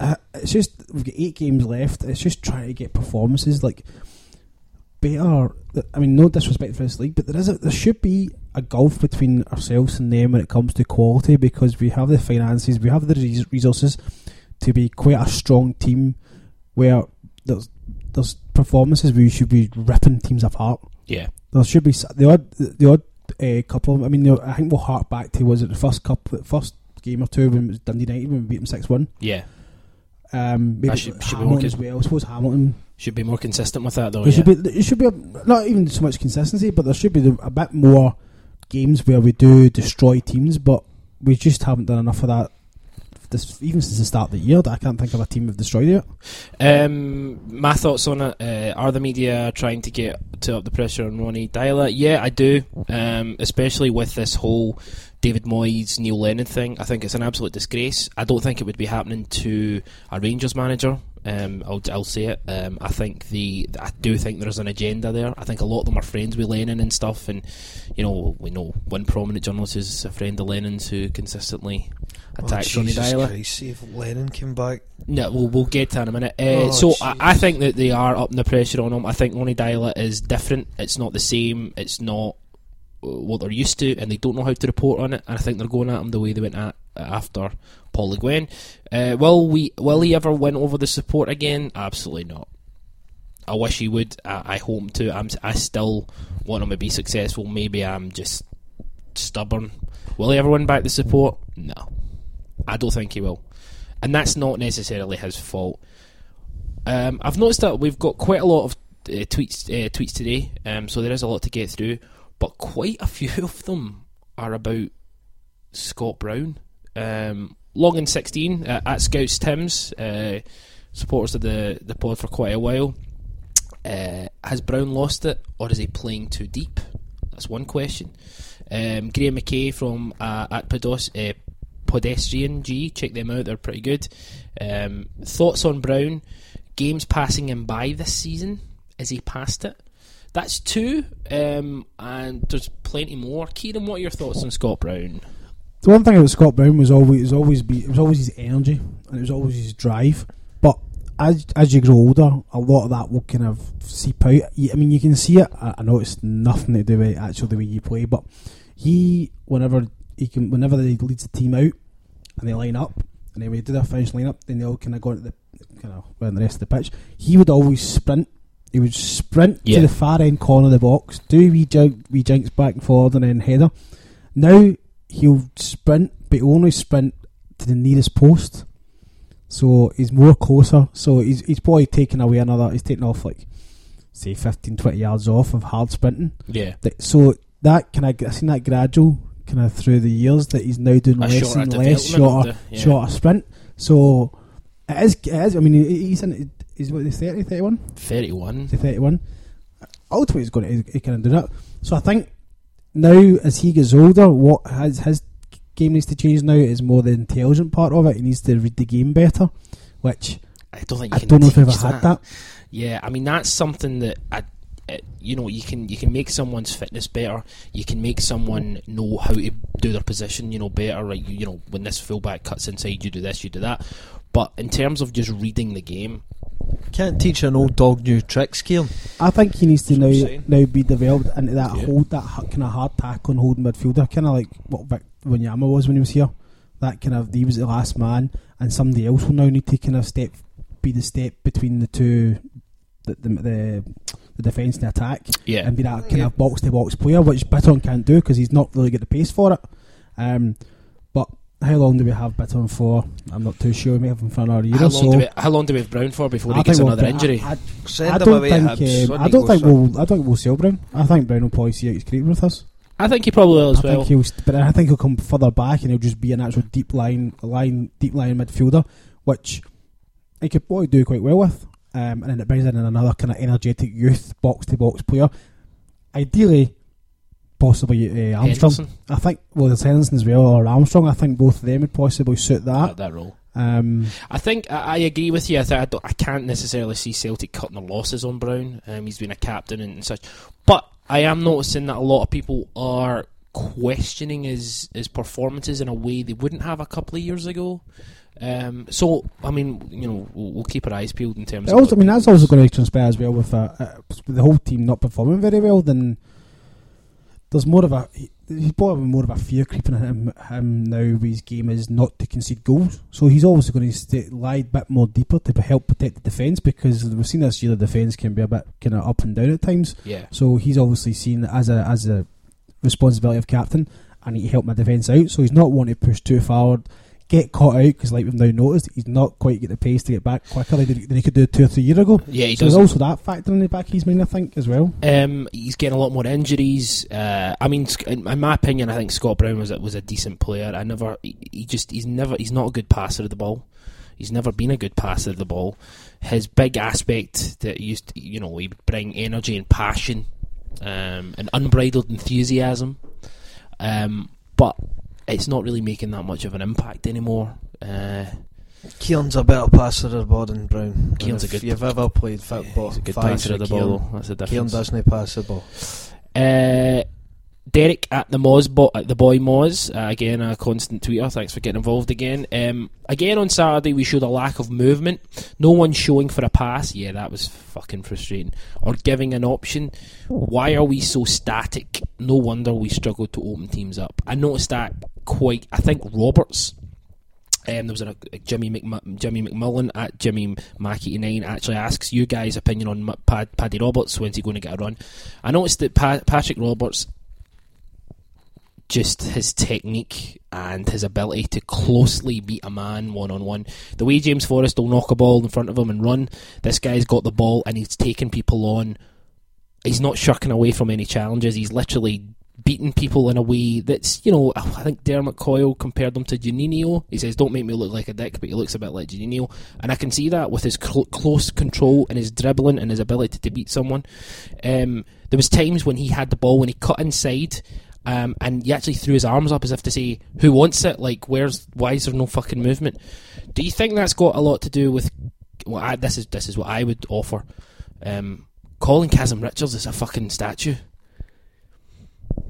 uh, it's just we've got eight games left. It's just trying to get performances like better. I mean, no disrespect for this league, but there is a, there should be a gulf between ourselves and them when it comes to quality because we have the finances, we have the resources to be quite a strong team where there's there's performances where you should be ripping teams apart. Yeah. There should be the odd the odd uh, couple. I mean, I think we'll hark back to was it the first cup, the first game or two when it was Dundee United when we beat them six one. Yeah. Um, maybe should- should be more as well. I suppose Hamilton. Should be more consistent with that, though. there yeah. should be there should be a, not even so much consistency, but there should be a bit more games where we do destroy teams, but we just haven't done enough of that. This, even since the start of the year, that I can't think of a team we've destroyed yet. Um, my thoughts on it: uh, Are the media trying to get to up the pressure on Ronny Deila? Yeah, I do. Um, especially with this whole David Moyes, Neil Lennon thing. I think it's an absolute disgrace. I don't think it would be happening to a Rangers manager. Um, I'll, I'll say it. Um, I think the I do think there's an agenda there. I think a lot of them are friends with Lennon and stuff, and you know we know one prominent journalist is a friend of Lennon's who consistently attacks oh, Jesus Christ, see if Lennon came back. No, we'll, we'll get to that in a minute. Uh, Oh, so I, I think that they are upping the pressure on him. I think Ronny Deila is different. It's not the same. It's not uh, what they're used to, and they don't know how to report on it. And I think they're going at him the way they went at after Paul Le. Uh, will we? Will he ever win over the support again? Absolutely not. I wish he would. I, I hope to. I'm. I still want him to be successful. Maybe I'm just stubborn. Will he ever win back the support? No, I don't think he will and that's not necessarily his fault. Um, I've noticed that we've got quite a lot of uh, tweets uh, tweets today, um, so there is a lot to get through. But quite a few of them are about Scott Brown. Um, Long in sixteen uh, at Scouts Tim's uh, supporters of the the pod for quite a while. Uh, has Brown lost it, or is he playing too deep? That's one question. Um, Graham McKay from uh, at Podos, uh, Pedestrian G, check them out, they're pretty good. Um, thoughts on Brown? Games passing him by this season? Is he past it? That's two, um, and there's plenty more. Ciaran, what are your thoughts on Scott Brown? The one thing about Scott Brown was always was always be it was always his energy and it was always his drive. But as as you grow older, a lot of that will kind of seep out. I mean, you can see it. I, I know it's nothing to do with actually the way you play, but he whenever he can whenever he leads the team out and they line up and then we do their finish line up, then they all kind of go into the kind of around the rest of the pitch. He would always sprint. He would sprint Yeah. to the far end corner of the box, do wee jump, wee jinks back and forward, and then header. Now he'll sprint, but he'll only sprint to the nearest post. So he's more closer. So he's he's probably taking away another. He's taking off like say 15, 20 yards off of hard sprinting. Yeah, So that kind of I've seen that gradual kind of through the years that he's now doing a less shorter and less shorter the- yeah. shorter sprint. So it is. It is I mean, he's in. He's what? He's 30, 31? 31. to 31. Ultimately, he's going to he can do that. So I think now, as he gets older, what has his game needs to change now is more the intelligent part of it. He needs to read the game better, which I don't think you I can don't know if I've ever had that. Yeah, I mean that's something that I, uh, you know, you can you can make someone's fitness better. You can make someone know how to do their position, you know, better. Right, you, you know, when this fullback cuts inside, you do this, you do that. But in terms of just reading the game, Can't teach an old dog new tricks, Ciaran. I think he needs to That's now now be developed into that Yeah. hold that kind of hard tackle and holding midfielder, kind of like what Vic Wanyama was when he was here. That kind of he was the last man, and somebody else will now need to kind of step be the step between the two, the the the, the defence and the attack. yeah, and be that kind Yeah. of box to box player, which Bitton can't do because he's not really got the pace for it. Um, but how long do we have Bitton for? I'm not too sure. We may have him for another year how or long so. do we how long do we have Brown for before he gets we'll another get- injury? I, I, Send I him don't away think. Hibs. um, I don't think we'll. I don't think we'll sell Brown. I think Brown will probably see out his career with us. I think he probably will as I well. think he'll, but I think he'll come further back and he'll just be an actual deep line, line, deep line midfielder, which he could probably do quite well with. Um, and then it brings in another kind of energetic youth box to box player. Ideally, possibly uh, Armstrong. Henderson I think well, there's Henderson as well or Armstrong. I think both of them would possibly suit that. at that role. Um, I think I, I agree with you. I, I, don't, I can't necessarily see Celtic cutting their losses on Brown. Um, he's been a captain and, such, but I am noticing that a lot of people are questioning his his performances in a way they wouldn't have a couple of years ago. Um, so I mean, you know, we'll, we'll keep our eyes peeled in terms. It of I mean, that's also going to transpire as well with, uh, uh, with the whole team not performing very well. Then there's more of a he's probably more of a fear creeping in him, him now. With his game is not to concede goals, so he's obviously going to stay, lie a bit more deeper to help protect the defence because we've seen this year the defence can be a bit kind of up and down at times. yeah. So he's obviously seen as a as a responsibility of captain. I need to help my defence out, so he's not wanting to push too forward, get caught out because, like we've now noticed, he's not quite get the pace to get back quicker than he could do two or three years ago. Yeah, he so does. there's also that factor in the back of his mind, I think, as well. Um, he's getting a lot more injuries. Uh, I mean, in in my opinion, I think Scott Brown was a, was a decent player. I never, he, he just, he's never, he's not a good passer of the ball. He's never been a good passer of the ball. His big aspect that he used, to, you know, he would bring energy and passion, um, and unbridled enthusiasm. Um, but it's not really making that much of an impact anymore. Uh, Keelan's a better passer of the ball than Brown. Keelan's a if you've ever played football, he's a good passer of the Keelan. ball. That's the Keelan difference. doesn't pass the ball. Uh, Derek at the Moz, at the boy Moz, uh, again a constant tweeter. Thanks for getting involved again. Um, again on Saturday we showed a lack of movement. No one showing for a pass. Yeah, that was fucking frustrating. Or giving an option. Why are we so static? No wonder we struggled to open teams up. I noticed that quite. I think Roberts. Um, there was a, a Jimmy McM- Jimmy McMullen at Jimmy Mac eighty nine actually asks you guys' opinion on Pad- Paddy Roberts. When's he going to get a run? I noticed that pa- Patrick Roberts, just his technique and his ability to closely beat a man one on one. The way James Forrest will knock a ball in front of him and run, this guy's got the ball and he's taking people on. He's not shirking away from any challenges. He's literally beating people in a way that's, you know, I think Dermot Coyle compared him to Juninho. He says, "Don't make me look like a dick," but he looks a bit like Juninho, and I can see that with his cl- close control and his dribbling and his ability to beat someone. Um, there was times when he had the ball when he cut inside. Um, and he actually threw his arms up as if to say, "Who wants it? Like, where's? Why is there no fucking movement?" Do you think that's got a lot to do with? Well, I, this is this is what I would offer. Um, Colin Kazim Richards is a fucking statue.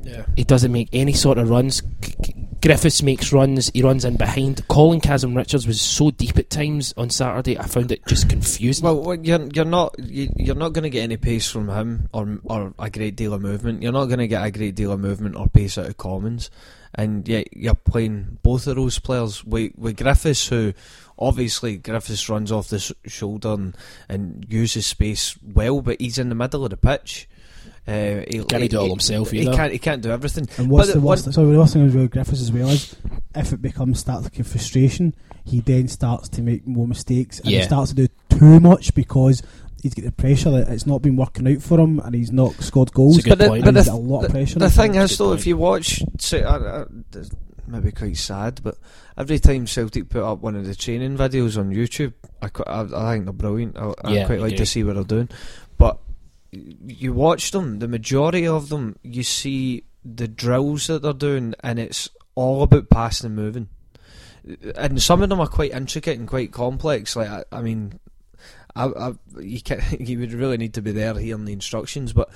Yeah. He doesn't make any sort of runs. G- G- Griffiths makes runs. He runs in behind. Colin Kazim Richards was so deep at times on Saturday. I found it just confusing. Well, you're you're not you, you're not going to get any pace from him or or a great deal of movement. You're not going to get a great deal of movement or pace out of Commons, and yet you're playing both of those players with with Griffiths, who obviously Griffiths runs off the shoulder and, and uses space well, but he's in the middle of the pitch. Uh, he, Can't he do it all himself He either? can't. He can't do everything. And what's But the the worst? one- Sorry, the worst thing with Griffiths as well is if it becomes starts looking frustration, he then starts to make more mistakes and Yeah. he starts to do too much because he's got the pressure that it's not been working out for him and he's not scored goals. It's a good But the- but and the he's got a lot of pressure. The on thing is, though, point. if you watch, say, uh, uh, it's maybe quite sad, but every time Celtic put up one of the training videos on YouTube, I, I, I think they're brilliant. I, I quite like agree. to see what they're doing. You watch them, the majority of them, you see the drills that they're doing, and it's all about passing and moving. And some of them are quite intricate and quite complex. Like, I, I mean, I, I, you, can, you would really need to be there hearing the instructions, but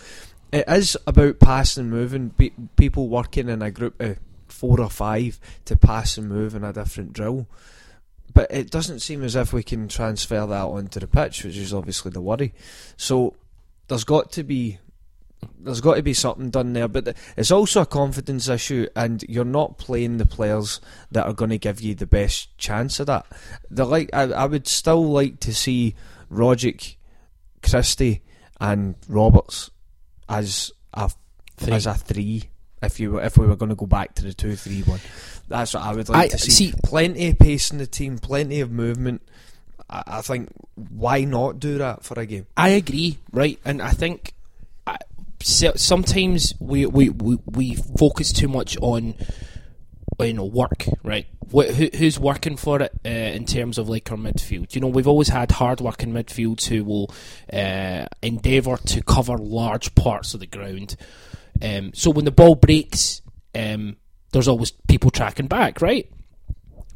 it is about passing and moving. Pe- people working in a group of four or five to pass and move in a different drill. But it doesn't seem as if we can transfer that onto the pitch, which is obviously the worry. So there's got to be there's got to be something done there. But it's also a confidence issue, and you're not playing the players that are going to give you the best chance of that. They're like I, I would still like to see Rogic, Christie, and Roberts as a Three. as a three. If you if we were going to go back to the two three one, that's what I would like I- to see. see- Plenty of pace in the team, plenty of movement. I, I think why not do that for a game? I agree, right? And I think I, sometimes we, we, we, we focus too much on you know work, right? Wh- who, who's working for it uh, in terms of like our midfield? You know, we've always had hard working midfields who will uh, endeavour to cover large parts of the ground. Um, so when the ball breaks, um, there's always people tracking back, right?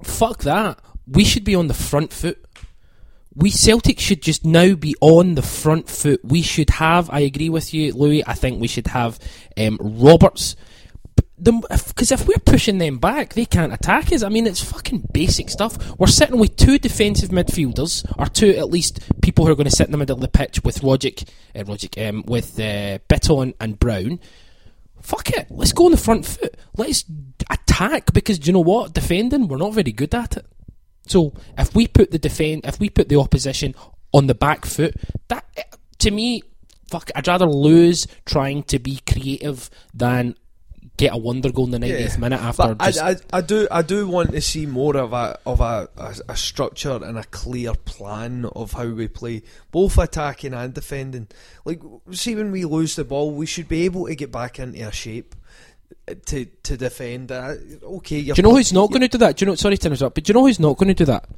Fuck that. We should be on the front foot we Celtic should just now be on the front foot. We should have. I agree with you, Louis. I think we should have um, Roberts. Because if, we're pushing them back, they can't attack us. I mean, it's fucking basic stuff. We're sitting with two defensive midfielders, or two at least people who are going to sit in the middle of the pitch with Rogic, uh, Rogic um, with uh, and Brown. Fuck it. Let's go on the front foot. Let's attack because do you know what? Defending, we're not very good at it. So if we put the defend, if we put the opposition on the back foot, that eh, to me, fuck, I'd rather lose trying to be creative than get a wonder goal in the 90th Yeah. minute after I, I, I do I do want to see more of a of a, a, a structure and a clear plan of how we play, both attacking and defending. Like, see when we lose the ball, we should be able to get back into a shape to to defend. Uh, okay, Do you know who's not going to do that? Do you know? Sorry to interrupt, but do you know who's not going to do that?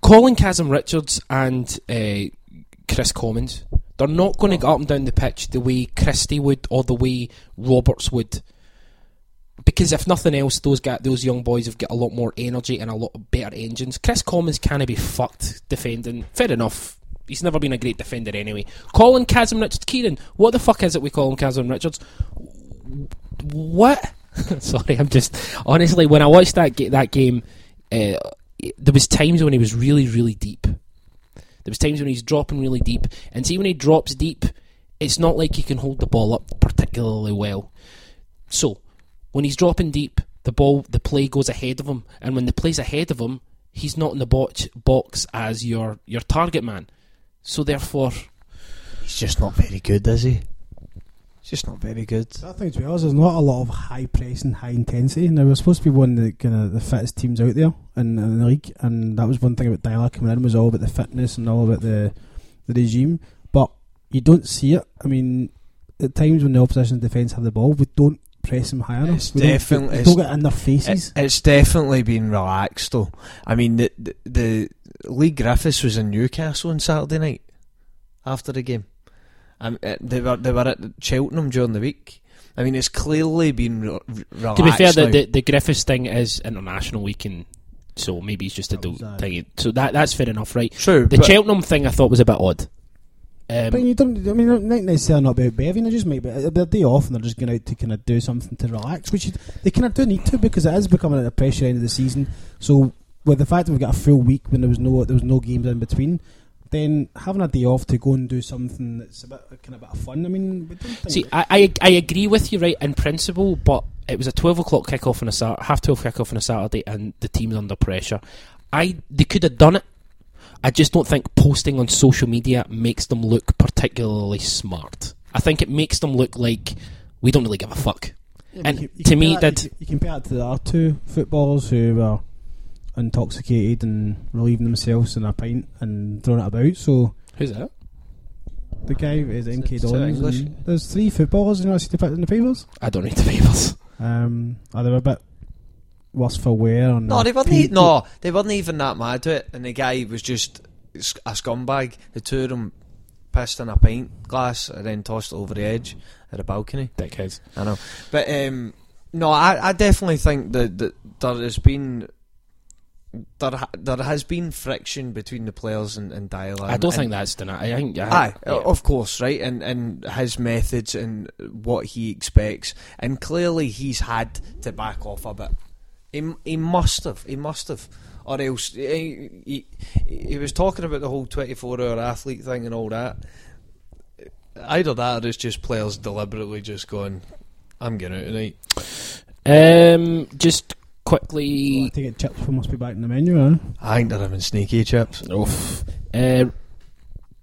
Colin Kazim Richards and uh, Kris Commons. They're not going to get up and down the pitch the way Christie would or the way Roberts would. Because if nothing else, those guys, those young boys have got a lot more energy and a lot better engines. Kris Commons can't be fucked defending. Fair enough. He's never been a great defender anyway. Colin Kazim Richards, Ciaran, what the fuck is it we call him Chasm Richards? What? Sorry, I'm just honestly when I watched that that game, uh, there was times when he was really really deep. There was times when he's dropping really deep, and see when he drops deep, it's not like he can hold the ball up particularly well. So when he's dropping deep, the ball the play goes ahead of him, and when the play's ahead of him, he's not in the box box as your your target man. So therefore, He's just not very good, is he? He's just not very good. Other thing as well is there's not a lot of high pressing, high intensity. Now we're supposed to be one of the kind of the fittest teams out there in, in the league, and that was one thing about Deila coming in was all about the fitness and all about the the regime. But you don't see it. I mean, at times when the opposition defence have the ball, we don't press them high enough. It's we don't- definitely- we don't get in their faces. It, it's definitely been relaxed though. I mean, the, the the Leigh Griffiths was in Newcastle on Saturday night after the game. Um, uh, they were they were at Cheltenham during the week. I mean, it's clearly been re- re- relaxed. to be fair, the, now. the the Griffiths thing is international weekend, so maybe it's just a That do thing. So that that's fair enough, right? true. The Cheltenham thing I thought was a bit odd. Um, But you don't. I mean, not necessarily not about Bevy. They just might be a day off, and they're just going out to kind of do something to relax, which is- they kind of do need to because it is becoming a pressure end of the season. So with the fact that we've got a full week when there was no there was no games in between, then having a day off to go and do something that's a bit kind of bit of fun. I mean, we don't think See, I, I I agree with you, right, in principle, but it was a twelve o'clock kickoff on a half twelve kickoff on a Saturday, and the team's under pressure. I they could have done it. I just don't think posting on social media makes them look particularly smart. I think it makes them look like we don't really give a fuck. Yeah, and you you to me, that, that- you, can- you compare it to the other two footballers who were intoxicated and relieving themselves in a pint and throwing it about. So Who's that? the guy is NK Is it Dons. English? There's three footballers you know I see in the papers. I don't read the papers. Um, are they a bit worse for wear? And No, they weren't. pink- e- no, they weren't even that mad to it. And the guy was just a scumbag. The two of them pissed in a pint glass and then tossed it over the edge at a balcony. Dickheads. I know, but um, no, I, I definitely think that, that there has been there ha- there has been friction between the players and, and Deila. I don't and- think that's denied. I think. I, Aye, yeah. of course, right, and and his methods and what he expects, and clearly he's had to back off a bit. He he must have, he must have, or else he, he, he was talking about the whole twenty four hour athlete thing and all that. Either that, or it's just players deliberately just going, "I'm getting out tonight." Um, just Well, I quickly. take it chips must be back in the menu, huh? I think they're having sneaky chips. Oof. Uh,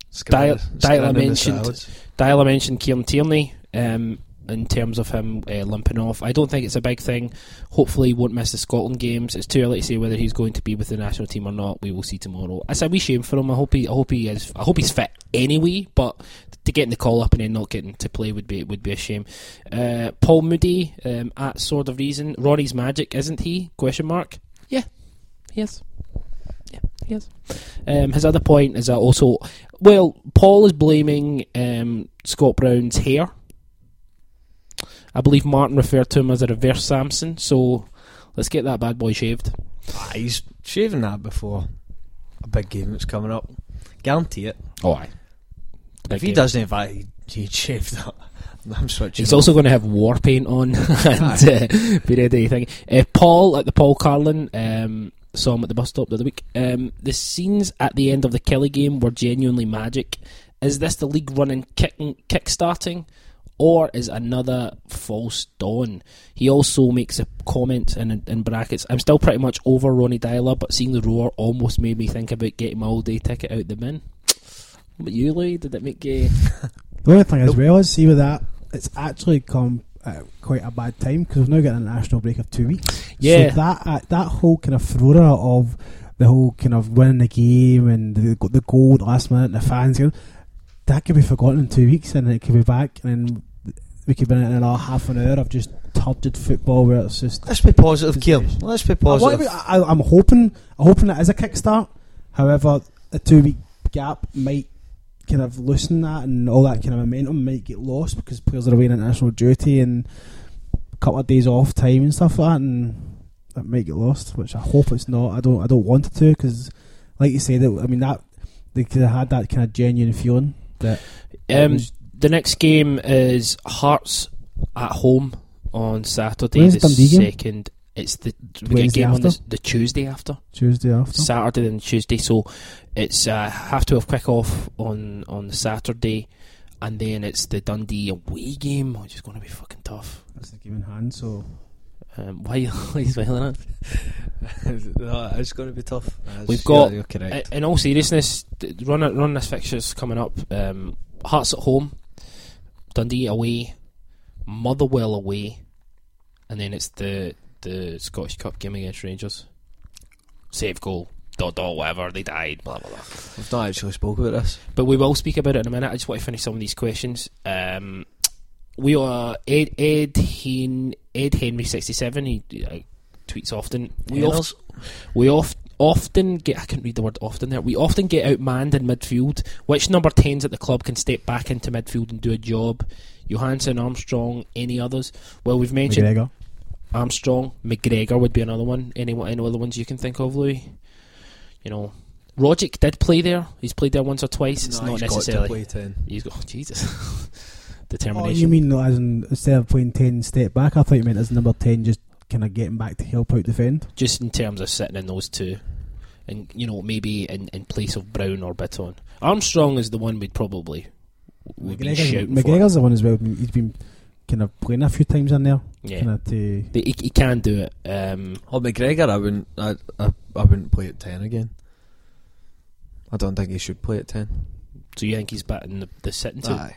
Scanning- Dial- Dial the mentioned- salads. Deila mentioned Kieran Tierney um, in terms of him uh, limping off. I don't think it's a big thing. Hopefully, he won't miss the Scotland games. It's too early to say whether he's going to be with the national team or not. We will see tomorrow. It's a wee shame for him. I hope he, I hope he is. I hope he's fit anyway. But to get in the call up and then not getting to play would be would be a shame. Uh, Paul Moody um, at Sword of Reason. Ronny's magic, isn't he? Question mark. Yeah, he is. Yeah, he is. Um, his other point is that also, well, Paul is blaming um, Scott Brown's hair. I believe Martin referred to him as a reverse Samson, so let's get that bad boy shaved. Ah, he's shaving that before a big game that's coming up. Guarantee it. Oh, aye. If he doesn't, invite, he'd shave that, I'm switching. He's also going to have war paint on and uh, be ready. Thing. Uh, Paul at the Paul Carlin um, saw him at the bus stop the other week. Um, the scenes at the end of the Killie game were genuinely magic. Is this the league running kicking kick starting, or is another false dawn? He also makes a comment in in brackets. I'm still pretty much over Ronny Deila, but seeing the roar almost made me think about getting my all day ticket out the bin. What about you, Louis? Did it make you? The only thing as well is see with that, it's actually come at quite a bad time because we've now got a national break of two weeks. Yeah. So that uh, that whole kind of flora of the whole kind of winning the game and the the goal the last minute, and the fans, you know, that could be forgotten in two weeks, and it could be back, and then we could be in another half an hour of just turgid football where it's just. Let's be positive, Ciaran. Let's be positive. to I, I'm hoping, I'm hoping it is a kickstart. However, a two week gap might kind of loosen that, and all that kind of momentum might get lost because players are away on international duty and a couple of days off time and stuff like that, and that might get lost. Which I hope it's not. I don't. I don't want it to because, like you said, I mean that they could have had that kind of genuine feeling that. Um, the next game is Hearts at home on Saturday, the second. It's the we get a Wednesday game on the, the Tuesday after Tuesday after. Saturday and Tuesday. So it's uh, half twelve kick off on on Saturday, and then it's the Dundee away game, which is going to be fucking tough. That's the game in hand. So Um, why, are you smiling at? no, it's going to be tough. It's- We've got- You're, you're correct. In all seriousness, run run this fixtures coming up. Um, Hearts at home, Dundee away, Motherwell away, and then it's the the Scottish Cup game against Rangers. Save goal, dot dot whatever they died, blah blah blah. We've not actually spoke about this. But we will speak about it in a minute. I just want to finish some of these questions. Um, we are Ed Ed Hen, Ed Henry sixty seven. He uh, tweets often. We oft, we oft, often get. I can't read the word often there. We often get outmanned in midfield. Which number tens at the club can step back into midfield and do a job? Johansen, Armstrong, any others? Well, we've mentioned McGregor. Armstrong, McGregor would be another one. Any any other ones you can think of, Louis? You know, Rogic did play there. He's played there once or twice. It's No, not he's got to necessarily. play 10. He's got oh, Jesus Oh, you mean as in, instead of playing ten step back? I thought you meant as number ten, just kind of getting back to help out defend. just in terms of sitting in those two, and you know maybe in, in place of Brown or Bitton. Armstrong is the one we'd probably would be McGregor's, shouting for. McGregor's the one as well. He's been kind of playing a few times in there, Yeah, kind of to. He, he can do it. Um, Oh, McGregor, I wouldn't. I, I, I wouldn't play at ten again. I don't think he should play at ten. so you think he's better than the, the sitting two? Aye.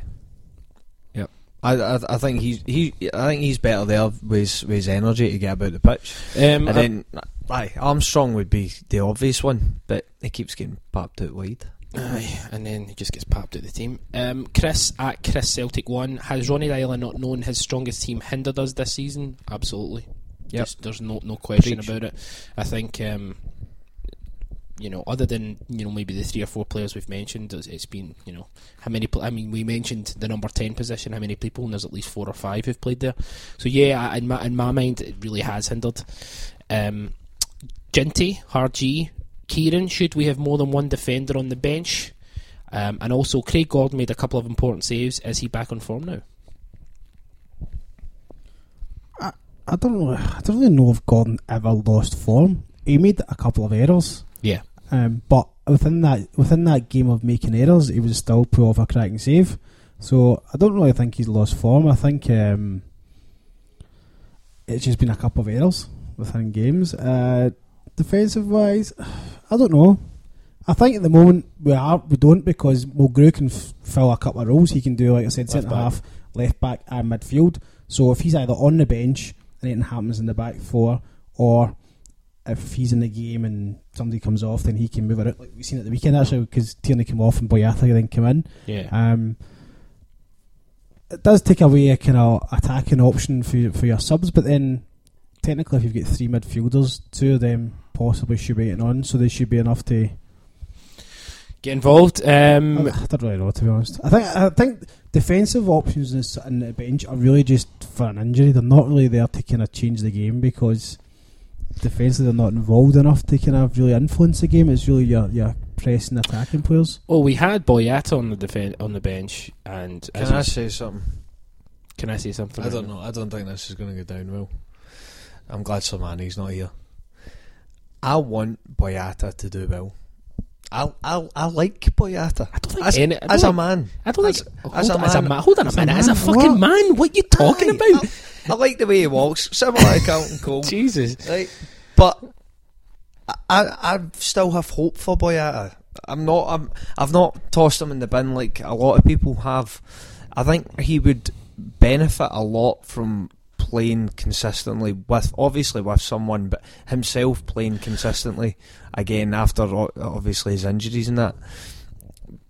Yep. I, I I think he's he I think he's better there with his, with his energy to get about the pitch. Um, And I- then aye, Armstrong would be the obvious one, but he keeps getting popped out wide. Aye, and then he just gets popped out the team. Um, Chris at Chris Celtic one has Ronny Deila not known his strongest team hindered us this season? Absolutely. Yep. Just- there's no no question Preach. about it. I think um, you know, other than you know maybe the three or four players we've mentioned, it's, been you know how many. I mean, we mentioned the number ten position. How many people? And there's at least four or five who've played there. So yeah, I- in my in my mind, it really has hindered. Um, Ginty, hard G, Ciaran, should we have more than one defender on the bench? Um, and also, Craig Gordon made a couple of important saves. Is he back on form now? I don't know. I don't really know if Gordon ever lost form. He made a couple of errors, Yeah. um, but within that within that game of making errors, he was still pull off a cracking save. So I don't really think he's lost form. I think um, it's just been a couple of errors within games. Uh, defensive wise, I don't know. I think at the moment we are we don't because Mulgrew can f- fill a couple of roles. He can do like I said, centre half, left back, and midfield. So if he's either on the bench anything happens in the back four, or if he's in the game and somebody comes off, then he can move it out. Like we've seen at the weekend actually, because Tierney came off and Boyata then came in. Yeah. Um, it does take away a kind of attacking option for your- for your subs, but then technically, if you've got three midfielders, two of them possibly should be getting on, so they should be enough to. Get involved. Um, I don't really know to be honest. I think I think defensive options in s- the bench are really just for an injury. They're not really there to kind of change the game because defensively they're not involved enough to kind of really influence the game. It's really your your pressing attacking players. oh, we had Boyata on the defen- on the bench, and as Can I say something? can I say something? I don't know. I don't think this is going to go down well. I'm glad Samani's not here. I want Boyata to do well. I I I like Boyata I don't think as, any- I don't a man. I don't as, think. as hold, a as a man- man. Hold on a as a minute. As a fucking what? man, what you talking Aye, about? I, I like the way he walks, similar to Carlton Cole. Jesus. Right, but I, I I still have hope for Boyata. I'm not. I'm. I've not tossed him in the bin like a lot of people have. I think he would benefit a lot from playing consistently with obviously with someone, but himself playing consistently again after obviously his injuries and that.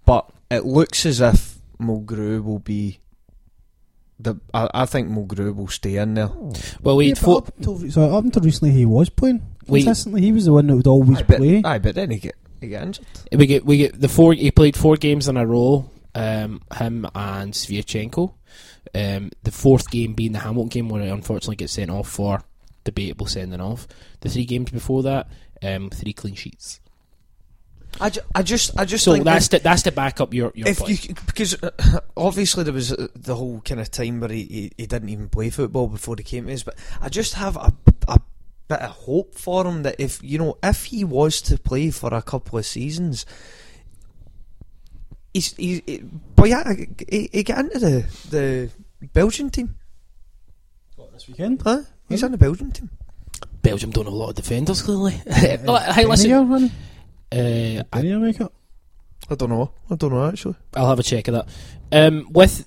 But it looks as if Mulgrew will be. The I, I think Mulgrew will stay in there. Well, we Yeah, had up until, so up until recently, he was playing We- consistently. he was the one that would always Aye, but, play. aye, but then he get he get injured. we get we get the four. He played four games in a row. Um, him and Sviatchenko. Um, the fourth game being the Hamilton game, where he unfortunately gets sent off for debatable sending off. The three games before that, um, three clean sheets. I, ju- I just I just So that's to, that's to back up your your if point. you because uh, obviously there was uh, the whole kind of time where he, he, he didn't even play football before he came to us, but I just have a, a bit of hope for him that if you know if he was to play for a couple of seasons, he's he, he boy yeah he, he get into the the Belgian team, What this weekend. huh? He's on the Belgian team. Belgium don't have a lot of defenders clearly. Oh, hey, listen, Did he, uh, I, Did he make it? I don't know. I don't know actually. I'll have a check of that. Um, with,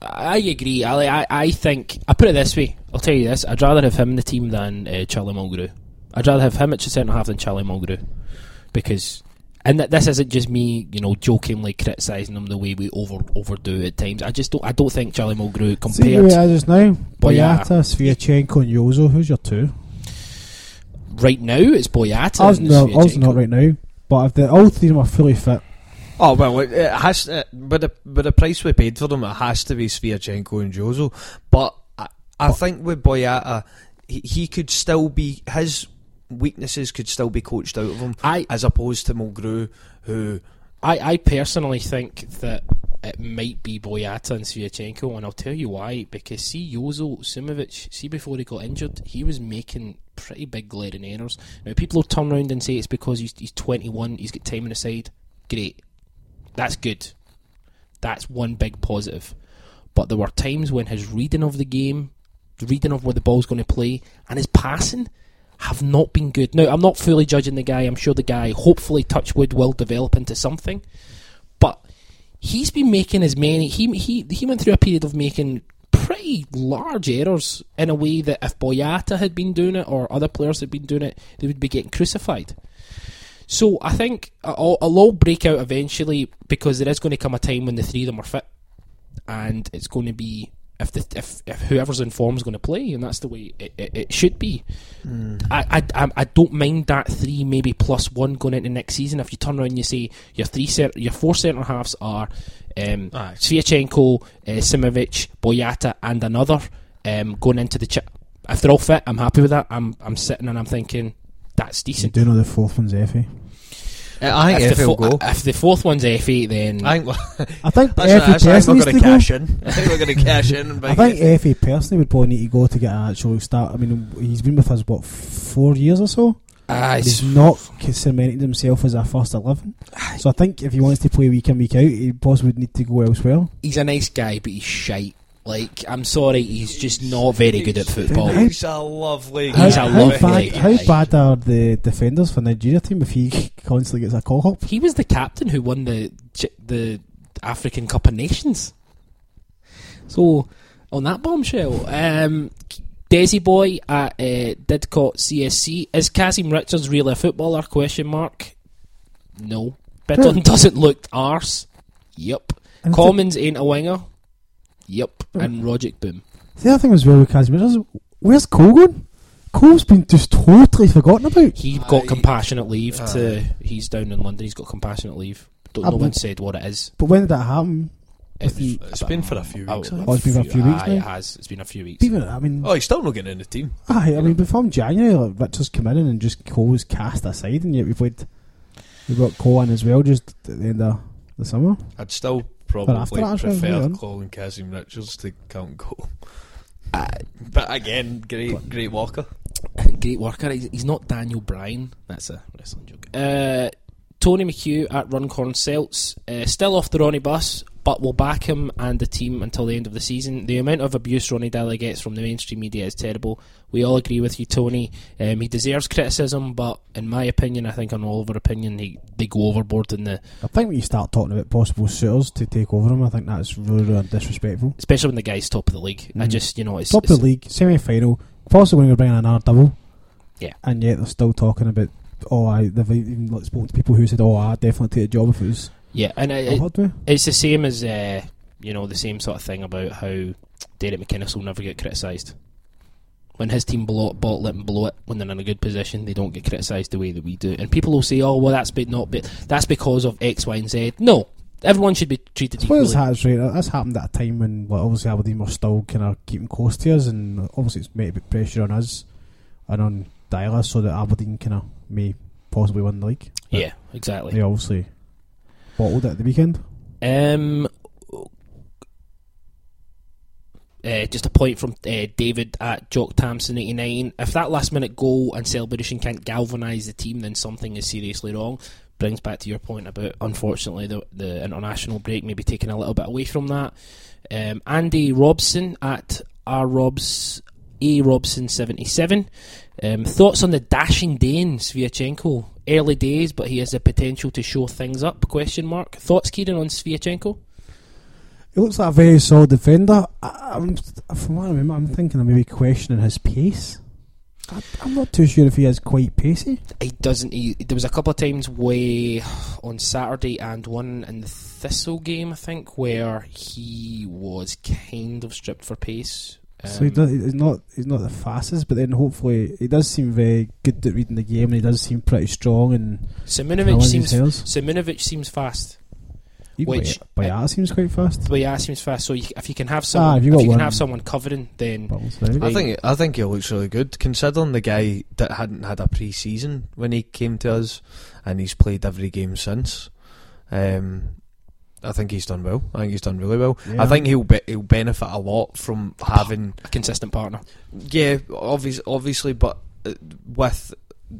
I agree. I, I I think I put it this way. I'll tell you this: I'd rather have him in the team than uh, Charlie Mulgrew. I'd rather have him at the centre half than Charlie Mulgrew because, and th- this isn't just me, you know, jokingly criticising them the way we over overdo it at times. I just don't. I don't think Charlie Mulgrew compared. See who compared it is now. Boyata. Boyata, Sviatchenko, and Jozo. Who's your two? right now it's Boyata. I was, no, I was not right now. But if the, all three of them are fully fit, Oh well, it, it has uh, but the but the price we paid for them, it has to be Sviatchenko and Jozo. But I, I think with Boyata, he, he could still be his weaknesses could still be coached out of him, I as opposed to Mulgrew, who I, I personally think that it might be Boyata and Sviatchenko, and I'll tell you why. Because see, Jozo Simunovic, see before he got injured, he was making pretty big glaring errors. Now, people will turn around and say it's because he's, he's 21, he's got time on the side. Great. That's good. That's one big positive. But there were times when his reading of the game, the reading of where the ball's going to play, and his passing have not been good. Now, I'm not fully judging the guy. I'm sure the guy, hopefully, Touchwood, will develop into something. But he's been making as many. He he he went through a period of making pretty large errors in a way that if Boyata had been doing it or other players had been doing it, they would be getting crucified. So I think it'll, it'll all break out eventually because there is going to come a time when the three of them are fit, and it's going to be if the if, if whoever's in form is going to play, and that's the way it, it, it should be. I, I I I don't mind that three maybe plus one going into next season. If you turn around and you say your three cent- your four centre halves are um, Aye. Sviatchenko, uh, Simunovic, Boyata, and another um, going into the chip. If they're all fit, I'm happy with that. I'm I'm sitting and I'm thinking that's you decent. do you know the fourth one's Efe. I think if, if the he'll fo- go. if the fourth one's Efe, then I think, I think that's, Efe that's, I think personally we're going needs to to go. cash in. I think we're going to cash in. And I buy think Efe personally would probably need to go to get an actual start. I mean, he's been with us what four years or so. ah, And it's- he's not cemented himself as a first eleven. So I think if he wants to play week in week out, he possibly would need to go elsewhere. he's a nice guy, but he's shite. Like I'm sorry, he's just not very good at football. How- He's a lovely He's a how lovely bad, guy. how bad are the defenders for Nigeria team if he constantly gets a call up? He was the captain who won the the African Cup of Nations. So on that bombshell, um, Desi Boy at uh, Didcot CSC is Kazim Richards really a footballer? Question mark. No. Bitton doesn't look arse. Yep. And Commons ain't a winger. Yep. And Rogic Boom. The other thing was well with Casemiro is where's Cole going? Cole's been just totally forgotten about. He got Aye. compassionate leave Aye. to. He's down in London. He's got compassionate leave. Don't Ah, know but- one said what it is. But when did that happen? If- It's been for a few Oh, weeks, a I Oh, it's been for a few weeks aye, now? It has. It's been a few weeks. Even I mean, Oh, he's still not getting in the team. aye, I mean, before January, like, Richards come in and just Cole's cast aside, and yet we played. We got Cole in as well, just at the end of the summer. I'd still after probably that, actually, prefer yeah. Colin Kazim Richards to count goal. Uh, but again, great, great walker. Great worker. He's, he's not Daniel Bryan. That's a wrestling joke. Uh, Tony McHugh at Runcorn Celts. Uh, still off the Ronny bus, but we'll back him and the team until the end of the season. The amount of abuse Ronny Deila gets from the mainstream media is terrible. We all agree with you, Tony. Um, he deserves criticism, but in my opinion, I think on all of our opinion, he, they go overboard in the, I think when you start talking about possible suitors to take over him, I think that's really, really disrespectful. especially when the guy's top of the league. I Mhm. just, you know, it's, Top of the league, semi final, possibly going to bring in another double. Yeah. And yet they're still talking about, oh, I, they've even spoken to people who said, oh, I'd definitely take a job if it was yeah, and it, it, it's the same as, uh, you know, the same sort of thing about how Derek McInnes will never get criticised. When his team blow, bottle it and blow it when they're in a good position, they don't get criticised the way that we do. And people will say, "Oh, well, that's be, not be, that's because of X, Y, and Z." No, everyone should be treated equally. that's right. That's happened at a time when, well, obviously Aberdeen were still kind of keeping close to us, and obviously it's made a bit pressure on us and on Deila so that Aberdeen kind of may possibly win the league. But Yeah, exactly. They obviously bottled at the weekend. Um, uh, just a point from uh, David at Jock Tamson eighty nine. If that last minute goal and celebration can't galvanise the team, then something is seriously wrong. Brings back to your point about unfortunately the the international break maybe taking a little bit away from that. Um, Andy Robson at R Robs A Robson seventy seven. Um, thoughts on the dashing Dane Sviatchenko? Early days, but he has the potential to show things up. Question mark. Thoughts, Ciaran, on Sviatchenko? He looks like a very solid defender. I, I'm, from what I remember, I'm thinking of maybe questioning his pace. I, I'm not too sure if he is quite pacey. He doesn't. He, there was a couple of times where on Saturday and one in the Thistle game, I think, where he was kind of stripped for pace. So he Um, does, he's not he's not the fastest, but then hopefully he does seem very good at reading the game, and he does seem pretty strong and Simunovic seems. hairs. Simunovic seems fast. Even which- Boyata seems quite fast. The way seems fast. So you, if you can have Ah, someone, if you if you can have someone covering, then right? I think I think he looks really good considering the guy that hadn't had a pre-season when he came to us, and he's played every game since. Um, I think he's done well. I think he's done really well. Yeah. I think he'll be, he'll benefit a lot from having a consistent partner. yeah, obvious, obviously, but uh, with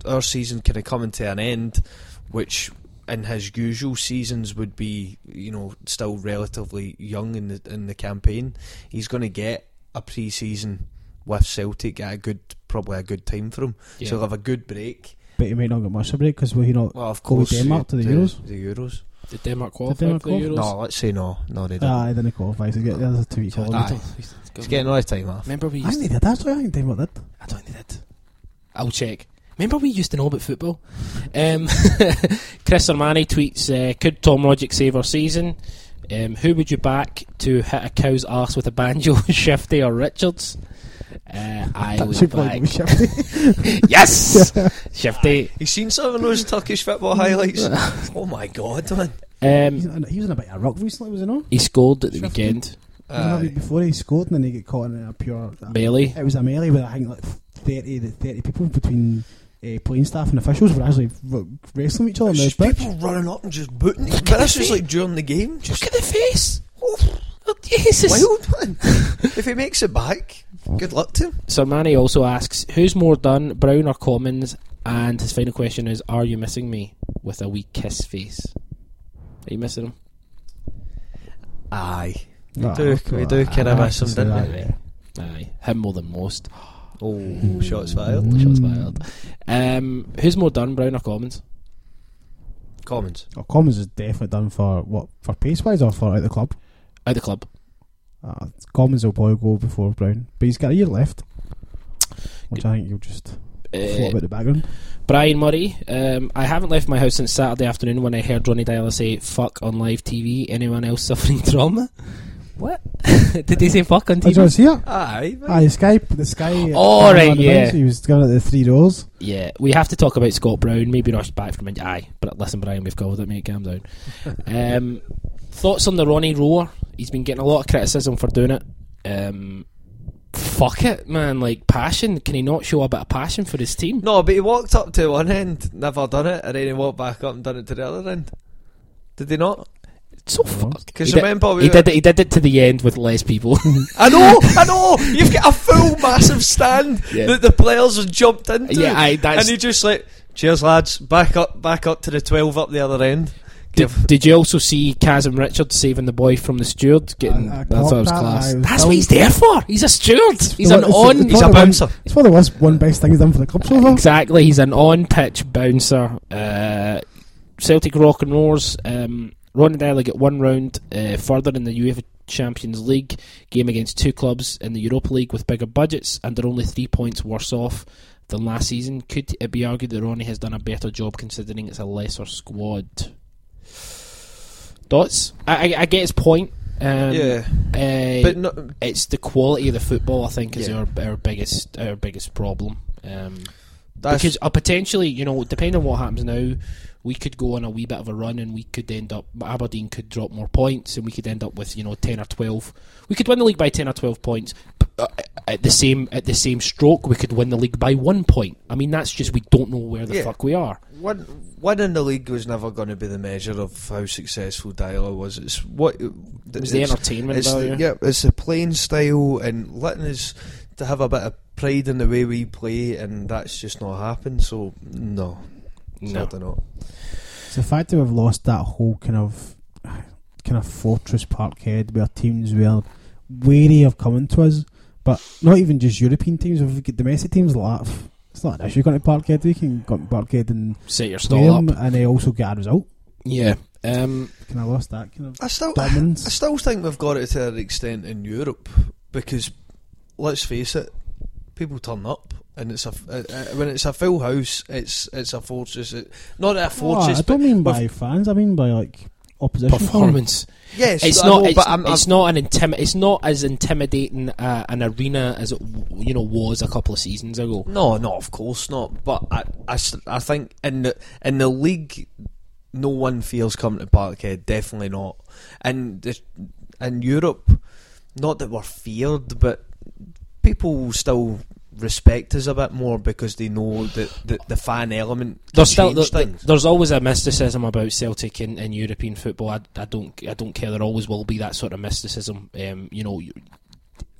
our season kind of coming to an end, which in his usual seasons would be, you know, still relatively young in the in the campaign, he's going to get a pre-season with Celtic at a good, probably a good time for him. Yeah. So he'll have a good break. but he might not get much of a break because will he not? Well, of course, Denmark to the Euros? The Euros. Did Denmark qualify Denmark for the Euros? No, let's say no. No, they didn't. Ah, he didn't qualify. So he get there's a two week So holiday. Aye. he's- he's getting all his time off. Remember we I used think they did. Actually, I think Denmark did. I don't think they did. I'll check. Remember we used to know about football? Um, Chris Armani tweets, uh, could Tom Rogic save our season? Um, who would you back to hit a cow's ass with a banjo, Shifty or Richards? Uh, I That would should probably back... be shifty. yes! Shifty. You seen some of those Turkish football highlights? oh my god, man! Um, he was in a bit of ruck recently, was he not? he scored at the Shifty. weekend. He was in a Aye. week before he scored, and then he get caught in a pure. Melee. It was a melee with I think like 30, to 30 people between uh, playing staff and officials were actually r- wrestling each other on the Just pitch. people running up and just booting. But this was like during the game. Just Look at the face! Oh, Jesus! wild man. if he makes it back, good luck to him. Sir Manny also asks, who's more done, Brown or Commons? And his final question is, are you missing me? With a wee kiss face. Are you missing him? Aye. We Ah, do, we do kind of I miss him, can say didn't we? yeah. Aye, him more than most. Oh, shots fired. Shots Mm. fired. Um, who's more done, Brown or Commons? Commons. Oh, Commons is definitely done for what for pace wise or for out the club. Out the club. Uh, Commons will probably go before Brown, but he's got a year left, which I think you'll just float Uh, about the background. Brian Murray, um, I haven't left my house since Saturday afternoon when I heard Ronny Deila say "fuck" on live TV. Anyone else suffering trauma? What did he say? "Fuck" on Did you TV? see it? Aye. Aye, Skype, the Sky. Oh, right, yeah. He was giving it the three rows. Yeah, we have to talk about Scott Brown. Maybe rushed back from India. Aye, but listen, Brian, we've covered it, mate. Calm down. um, thoughts on the Ronny roar? He's been getting a lot of criticism for doing it. Um, fuck it, man. Like passion. Can he not show a bit of passion for his team? No, but he walked up to one end, never done it, and then he walked back up and done it to the other end. Did he not? So No. fuck. Because He did- remember, we He were- did. It, he did it to the end with less people. I know, I know. You've got a full massive stand Yeah. that the players have jumped into. Yeah, aye, that's- and he just like, cheers lads, back up, back up to the twelve up the other end. Did, did you also see Kazim Richards saving the boy from the steward? Getting I- I that's what caught was that, class. I was That's what he's there for. He's a steward. He's an on. it's He's a one of bouncer. It's one of the worst, one best things he's done for the club so far. Exactly, he's an on-pitch bouncer. Uh, Celtic rock and roars. Um, Ronny Deila get one round uh, further in the UEFA Champions League game against two clubs in the Europa League with bigger budgets, and they're only three points worse off than last season. Could it be argued that Ronny has done a better job considering it's a lesser squad? Thoughts? I, I, I get his point. Um, yeah, uh, but no, it's the quality of the football. I think is Yeah. our our biggest our biggest problem. Um, that's because uh, potentially, you know, depending on what happens now, we could go on a wee bit of a run, and we could end up Aberdeen could drop more points, and we could end up with you know ten or twelve. We could win the league by ten or twelve points. But uh, at the same at the same stroke, we could win the league by one point. I mean, that's just we don't know where the Yeah. fuck we are. One, winning the league was never going to be the measure of how successful Deila was. It's what It was the entertainment it's value. the, yeah, it's the playing style and letting us to have a bit of pride in the way we play, and that's just not happened. So no, no. certainly not. It's the fact that we've lost that whole kind of kind of fortress Parkhead where teams were wary of coming to us, but not even just European teams. If we get domestic teams like that, it's not an issue going to Parkhead. We can go to Parkhead and Set your play stall up. and they also get a result. Yeah. Um, Kind of lost that kind of I still, I still think we've got it to an extent in Europe because let's face it, people turn up. And it's a uh, uh, when it's a full house, it's it's a fortress. It, not a Oh, fortress, I don't mean by fans. I mean by like opposition performance. yes, It's I not. know, it's, but I'm, I'm, not an intimi- It's not as intimidating uh, an arena as it w- you know was a couple of seasons ago. No, no, of course not. But I, I, I think in the in the league, no one feels coming to Parkhead. Definitely not. And the, in Europe, not that we're feared, but people still respect us a bit more because they know that the, the fan element There's still there- there's always a mysticism about Celtic in, in European football. I, I don't I don't care. There always will be that sort of mysticism. Um, you know,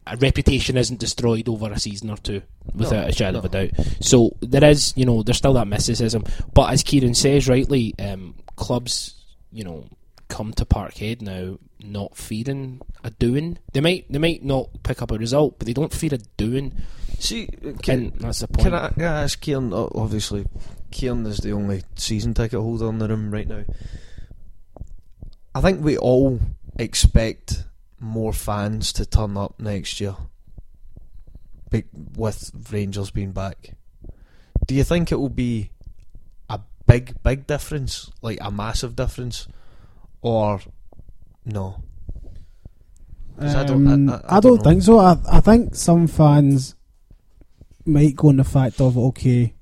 a reputation isn't destroyed over a season or two without No, a shadow of a doubt. So there is, you know, there's still that mysticism. But as Ciaran says rightly, um, clubs, you know, come to Parkhead now not fearing a doing. They might they might not pick up a result, but they don't fear a doing. See, can, And that's the point. can I, can I ask Ciaran? Obviously, Ciaran is the only season ticket holder in the room right now. I think we all expect more fans to turn up next year, be, with Rangers being back. Do you think it will be a big, big difference, like a massive difference, or no? 'Cause I don't- I- Um, I- I I, don't don't think so. I, I think some fans might go on the fact of okay,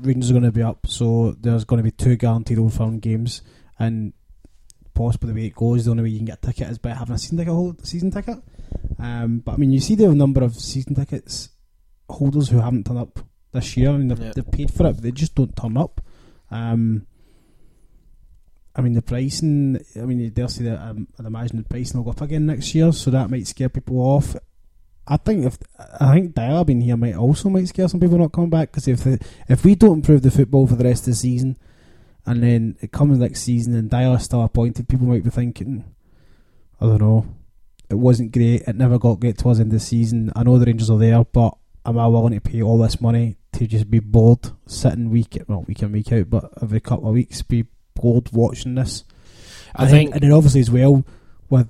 Rangers are going to be up, so there's going to be two guaranteed Old Firm games, and possibly the way it goes, the only way you can get a ticket is by having a season ticket. Hold, season ticket. Um, but I mean, you see the number of season tickets holders who haven't turned up this year. I mean, they've, Yeah. they've paid for it, but they just don't turn up. Um, I mean, the pricing. I mean, you dare say that. Um, I'd imagine the pricing will go up again next year, so that might scare people off. I think if I think Deila being here might also might scare some people not coming back because if the, if we don't improve the football for the rest of the season, and then it comes next season and is still appointed, people might be thinking, I don't know, it wasn't great. It never got great towards the end of the season. I know the Rangers are there, but am I willing to pay all this money to just be bored sitting week well week in week out, but every couple of weeks be bored watching this? I And think then, and then obviously as well with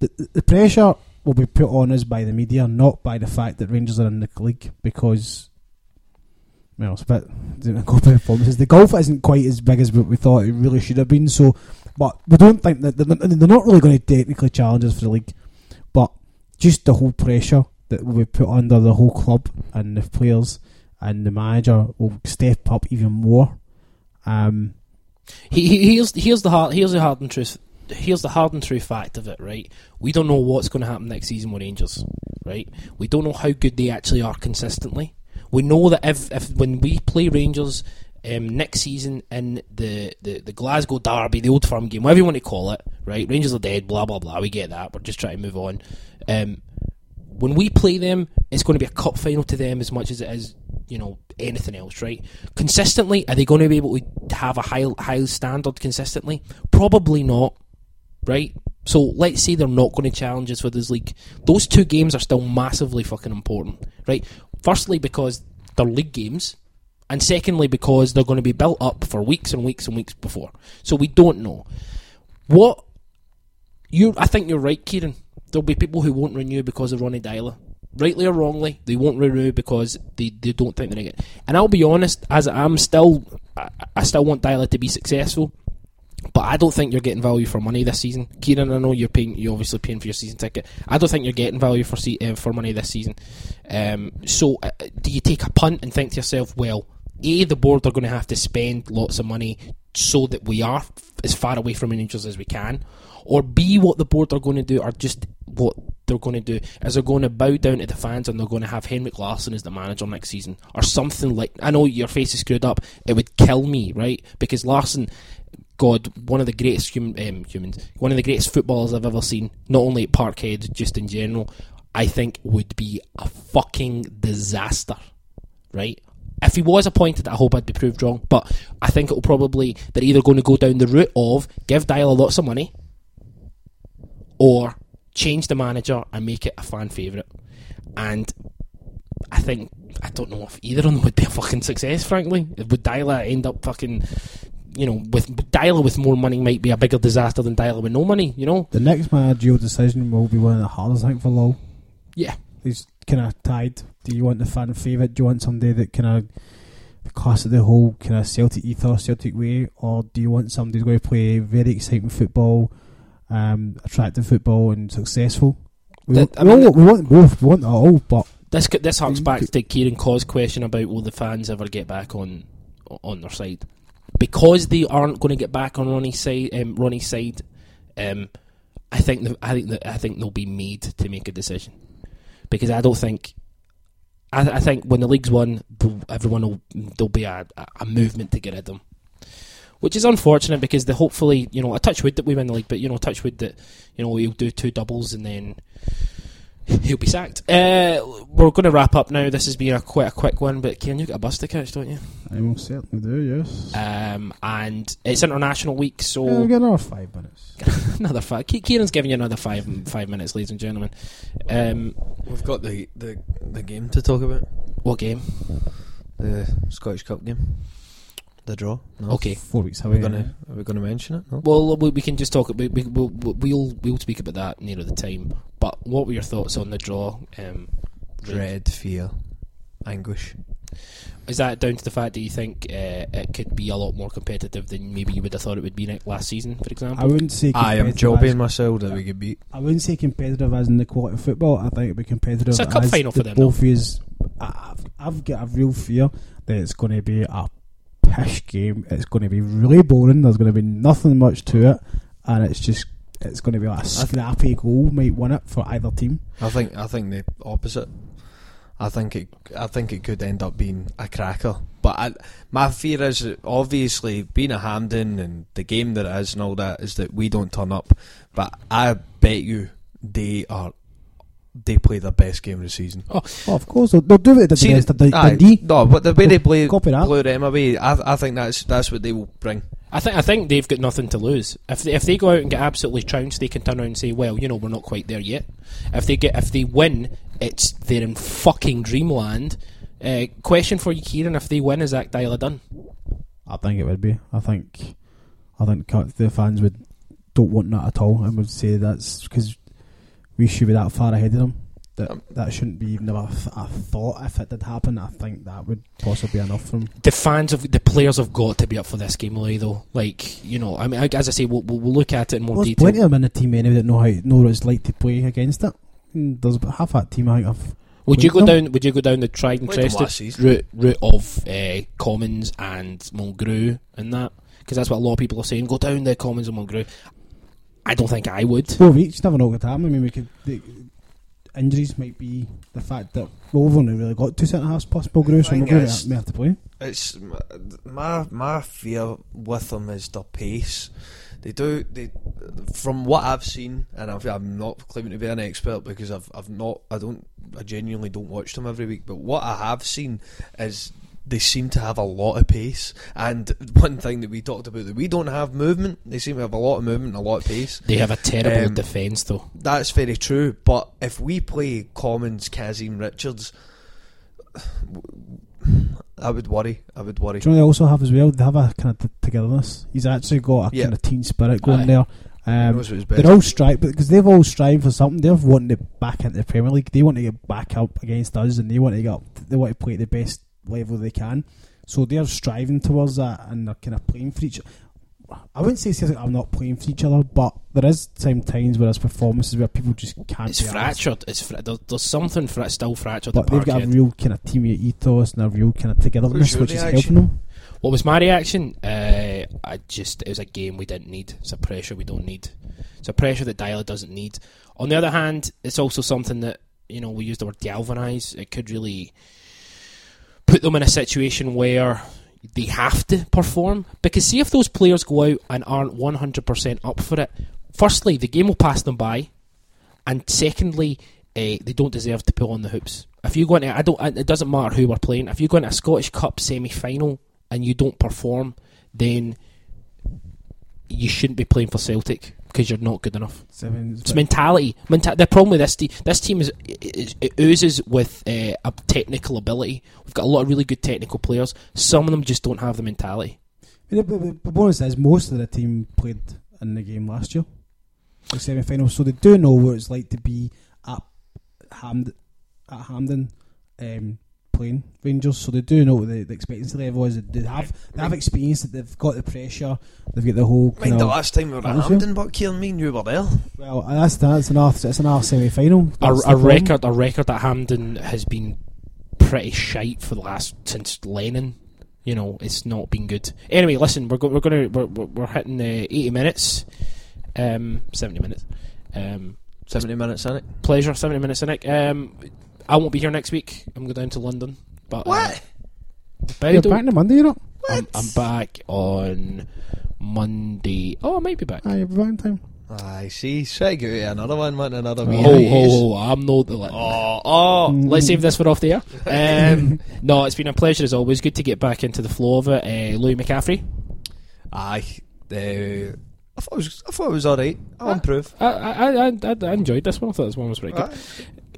the, the pressure will be put on us by the media, not by the fact that Rangers are in the league because. Well, it's a bit go by performances. The golf isn't quite as big as we thought it really should have been. So, but we don't think that they're, they're not really going to technically challenge us for the league. But just the whole pressure that we put under the whole club and the players and the manager will step up even more. Um, He, he, here's here's the hard here's the hard and truth here's the hard and true fact of it. Right, we don't know what's going to happen next season with Rangers. Right, we don't know how good they actually are consistently. We know that if if when we play Rangers um, next season in the, the, the Glasgow Derby, the Old Firm game, whatever you want to call it, right? Rangers are dead, blah blah blah. We get that. We're just trying to move on. Um, when we play them, it's going to be a cup final to them as much as it is you know anything else, right? Consistently, are they going to be able to have a high high standard consistently? Probably not, right? So let's say they're not going to challenge us for this league. Those two games are still massively fucking important, right? Firstly, because they're league games, and secondly, because they're going to be built up for weeks and weeks and weeks before. So we don't know what you. I think you're right, Ciaran. There'll be people who won't renew because of Ronny Deila. Rightly or wrongly, they won't renew because they, they don't think they're going to get. And I'll be honest, as I'm still, I, I still want Deila to be successful. But I don't think you're getting value for money this season, Ciaran. I know you're paying, you're obviously paying for your season ticket. I don't think you're getting value for uh, for money this season. Um, so, uh, do you take a punt and think to yourself, well, a the board are going to have to spend lots of money so that we are as far away from Rangers as we can, or b what the board are going to do are just what they're going to do is they're going to bow down to the fans and they're going to have Henrik Larsson as the manager next season or something like. I know your face is screwed up. It would kill me, right? Because Larsson God, one of the greatest hum, um, humans, one of the greatest footballers I've ever seen, not only at Parkhead, just in general, I think would be a fucking disaster, right? If he was appointed, I hope I'd be proved wrong, but I think it'll probably, they're either going to go down the route of give Deila lots of money or change the manager and make it a fan favourite. And I think, I don't know if either of them would be a fucking success, frankly. Would Deila end up fucking you know, with Deila with more money might be a bigger disaster than Deila with no money. You know, The next managerial decision will be one of the hardest, I think, for Low. yeah, He's kind of tied. Do you want the fan favourite? Do you want somebody that kind of class of the whole kind of Celtic ethos, Celtic way, or do you want somebody who's going to play very exciting football, um, attractive football, and successful? We, That- want, I we, mean- want, we want both. We want all, but this this harks back could- to Kieran Caw's question about will the fans ever get back on on their side because they aren't going to get back on Ronny's side. Um, Ronny's side, um, I think the, I think that I think they'll be made to make a decision because I don't think. I, I think when the league's won, everyone will there'll be a, a, movement to get rid of them, which is unfortunate because they hopefully you know a touch wood that we win the league, but you know touch wood that you know he'll do two doubles and then he'll be sacked. Uh, we're going to wrap up now. This has been a quite a quick one, but Ciaran, you got a bus to catch, don't you? I will certainly do, yes. Um, and it's international week, so Yeah, we've got another five minutes. another five. Ciaran's giving you another five five minutes, ladies and gentlemen. Um, We've got the, the, the game to talk about. what game? The Scottish Cup game. The draw. No. Okay. Four weeks Are away. we gonna Are we gonna mention it? No. Well, we, we can just talk. We, we, we'll, we'll we'll speak about that nearer the time. But what were your thoughts on the draw? Um, Dread, fear, anguish. Is that down to the fact that you think uh, it could be a lot more competitive than maybe you would have thought it would be ne- last season, for example? I wouldn't say I am competitive jobbing as- myself that we could beat. I wouldn't say competitive as in the quality of football. I think it'd be competitive. It's a cup as final for the them, Both is. I've, I've got a real fear that it's going to be a pish game. It's going to be really boring. There's going to be nothing much to it, and it's just it's going to be like a scrappy goal might win it for either team. I think I think the opposite. I think it I think it could end up being a cracker. But I, my fear is obviously being a Hampden and the game that it is and all that is that we don't turn up. But I bet you they are they play their best game of the season. Oh, of course, they'll, they'll do it See, against the, the, aye, Dundee. no, but the way they play Copy that. blew them away, I, I think that's that's what they will bring. I think I think they've got nothing to lose. If they, if they go out and get absolutely trounced, they can turn around and say, "Well, you know, we're not quite there yet." If they get if they win, it's they're in fucking dreamland. Uh, question for you, Ciaran: If they win, is Zach Deila done? I think it would be. I think, I think the the fans would don't want that at all, and would say that's because we should be that far ahead of them. That Um, that shouldn't be even a, a thought. If it did happen, I think that would possibly be enough for them. The fans of the players have got to be up for this game, Lee, though. Like you know, I mean, as I say, we'll, we'll, we'll look at it in more There's detail. plenty of them in the team anyway that know how know what it's like to play against it. And there's half that team I think have Would you go No. down? Would you go down the tried and Played them trusted route, route of uh, Commons and Mulgrew and that? Because that's what a lot of people are saying. Go down the Commons and Mulgrew. I don't think I would. four weeks. Never know what could happen. I mean, we could. The, injuries might be the fact that well, we've only really got two centre halves possible. Grew, so we're going to have to play. It's my my fear with them is their pace. They do they from what I've seen, and I've, I'm not claiming to be an expert because I've I've not I don't I genuinely don't watch them every week. But what I have seen is they seem to have a lot of pace. And one thing that we talked about that we don't have movement. They seem to have a lot of movement and a lot of pace. They have a terrible Um, defence, though. That's very true. But if we play Commons, Kazim, Richards, I would worry. I would worry. Do you know what they also have as well? They have a kind of t- togetherness. He's actually got a Yeah. kind of team spirit going Aye. there. Um, knows what's best. they're all strive because they've all strived for something. They're wanting to back into the Premier League. They want to get back up against us, and they want to get up. They want to play at the best level they can. So they're striving towards that, and they're kind of playing for each. I wouldn't say Celtic are not playing for each other, but there is some times where there's performances where people just can't. It's be arsed. fractured. It's fra- there, there's something fra- still fractured. But they've got a real kind of team ethos and a real kind of togetherness, your which is reaction? helping them. What was my reaction? Uh, I just it was a game we didn't need. It's a pressure we don't need. It's a pressure that Deila doesn't need. On the other hand, it's also something that you know we use the word galvanise. It could really put them in a situation where they have to perform. Because see if those players go out and aren't one hundred percent up for it. Firstly, the game will pass them by, and secondly, uh, they don't deserve to pull on the hoops. If you go into, I don't. It doesn't matter who we're playing. If you go into a Scottish Cup semi final and you don't perform, then you shouldn't be playing for Celtic because you're not good enough. Seven, It's mentality. Menta- the problem with this team, this team is it, it oozes with uh, a technical ability. We've got a lot of really good technical players. Some of them just don't have the mentality. The, the, the, the bonus is most of the team played in the game last year, the semi final, so they do know what it's like to be at Hampden, at Hampden um, playing Rangers. So they do know what the, the expectancy level is. They have they have experience that they've got the pressure. They've got the whole kind Mind the of last time we were at Honestly? Hampden, but Ciaran, me and you were there. well. That's that's another that's another semi final. A, a record, a record at Hampden has been pretty shite for the last since Lennon. You know, it's not been good. Anyway, listen, we're go- we're gonna we're, we're we're hitting uh, eighty minutes, um, seventy minutes. Um, 70 minutes in it. pleasure, seventy minutes in it. Um, I won't be here next week. I'm going down to London. But What? Uh, You're back on Monday, you're not? I'm, I'm back on Monday. Oh, I might be back. Aye, you're back in time. I see. Strike out another one, man. Another Oh, wee Ho, hiatus. ho, ho, I'm not the. Oh, oh. Mm. Let's save this for off the air. Um, no, it's been a pleasure as always. Good to get back into the flow of it. Uh, Louis McCaffrey. Aye. Uh, I thought it was. I thought it was all right. I'll Ah. improve. I, I, I, I, I enjoyed this one. I thought this one was pretty good.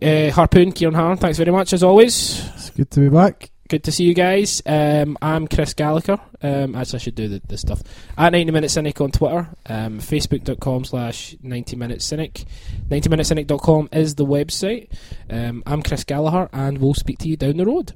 Aye. Uh, Harpoon, Ciaran Harran, thanks very much as always. It's good to be back. Good to see you guys. Um, I'm Chris Gallagher. Um, as I should do the, this stuff. At 90 Minute Cynic on Twitter. Um, Facebook.com slash 90 Minute Cynic. 90minutecynic.com is the website. Um, I'm Chris Gallagher and we'll speak to you down the road.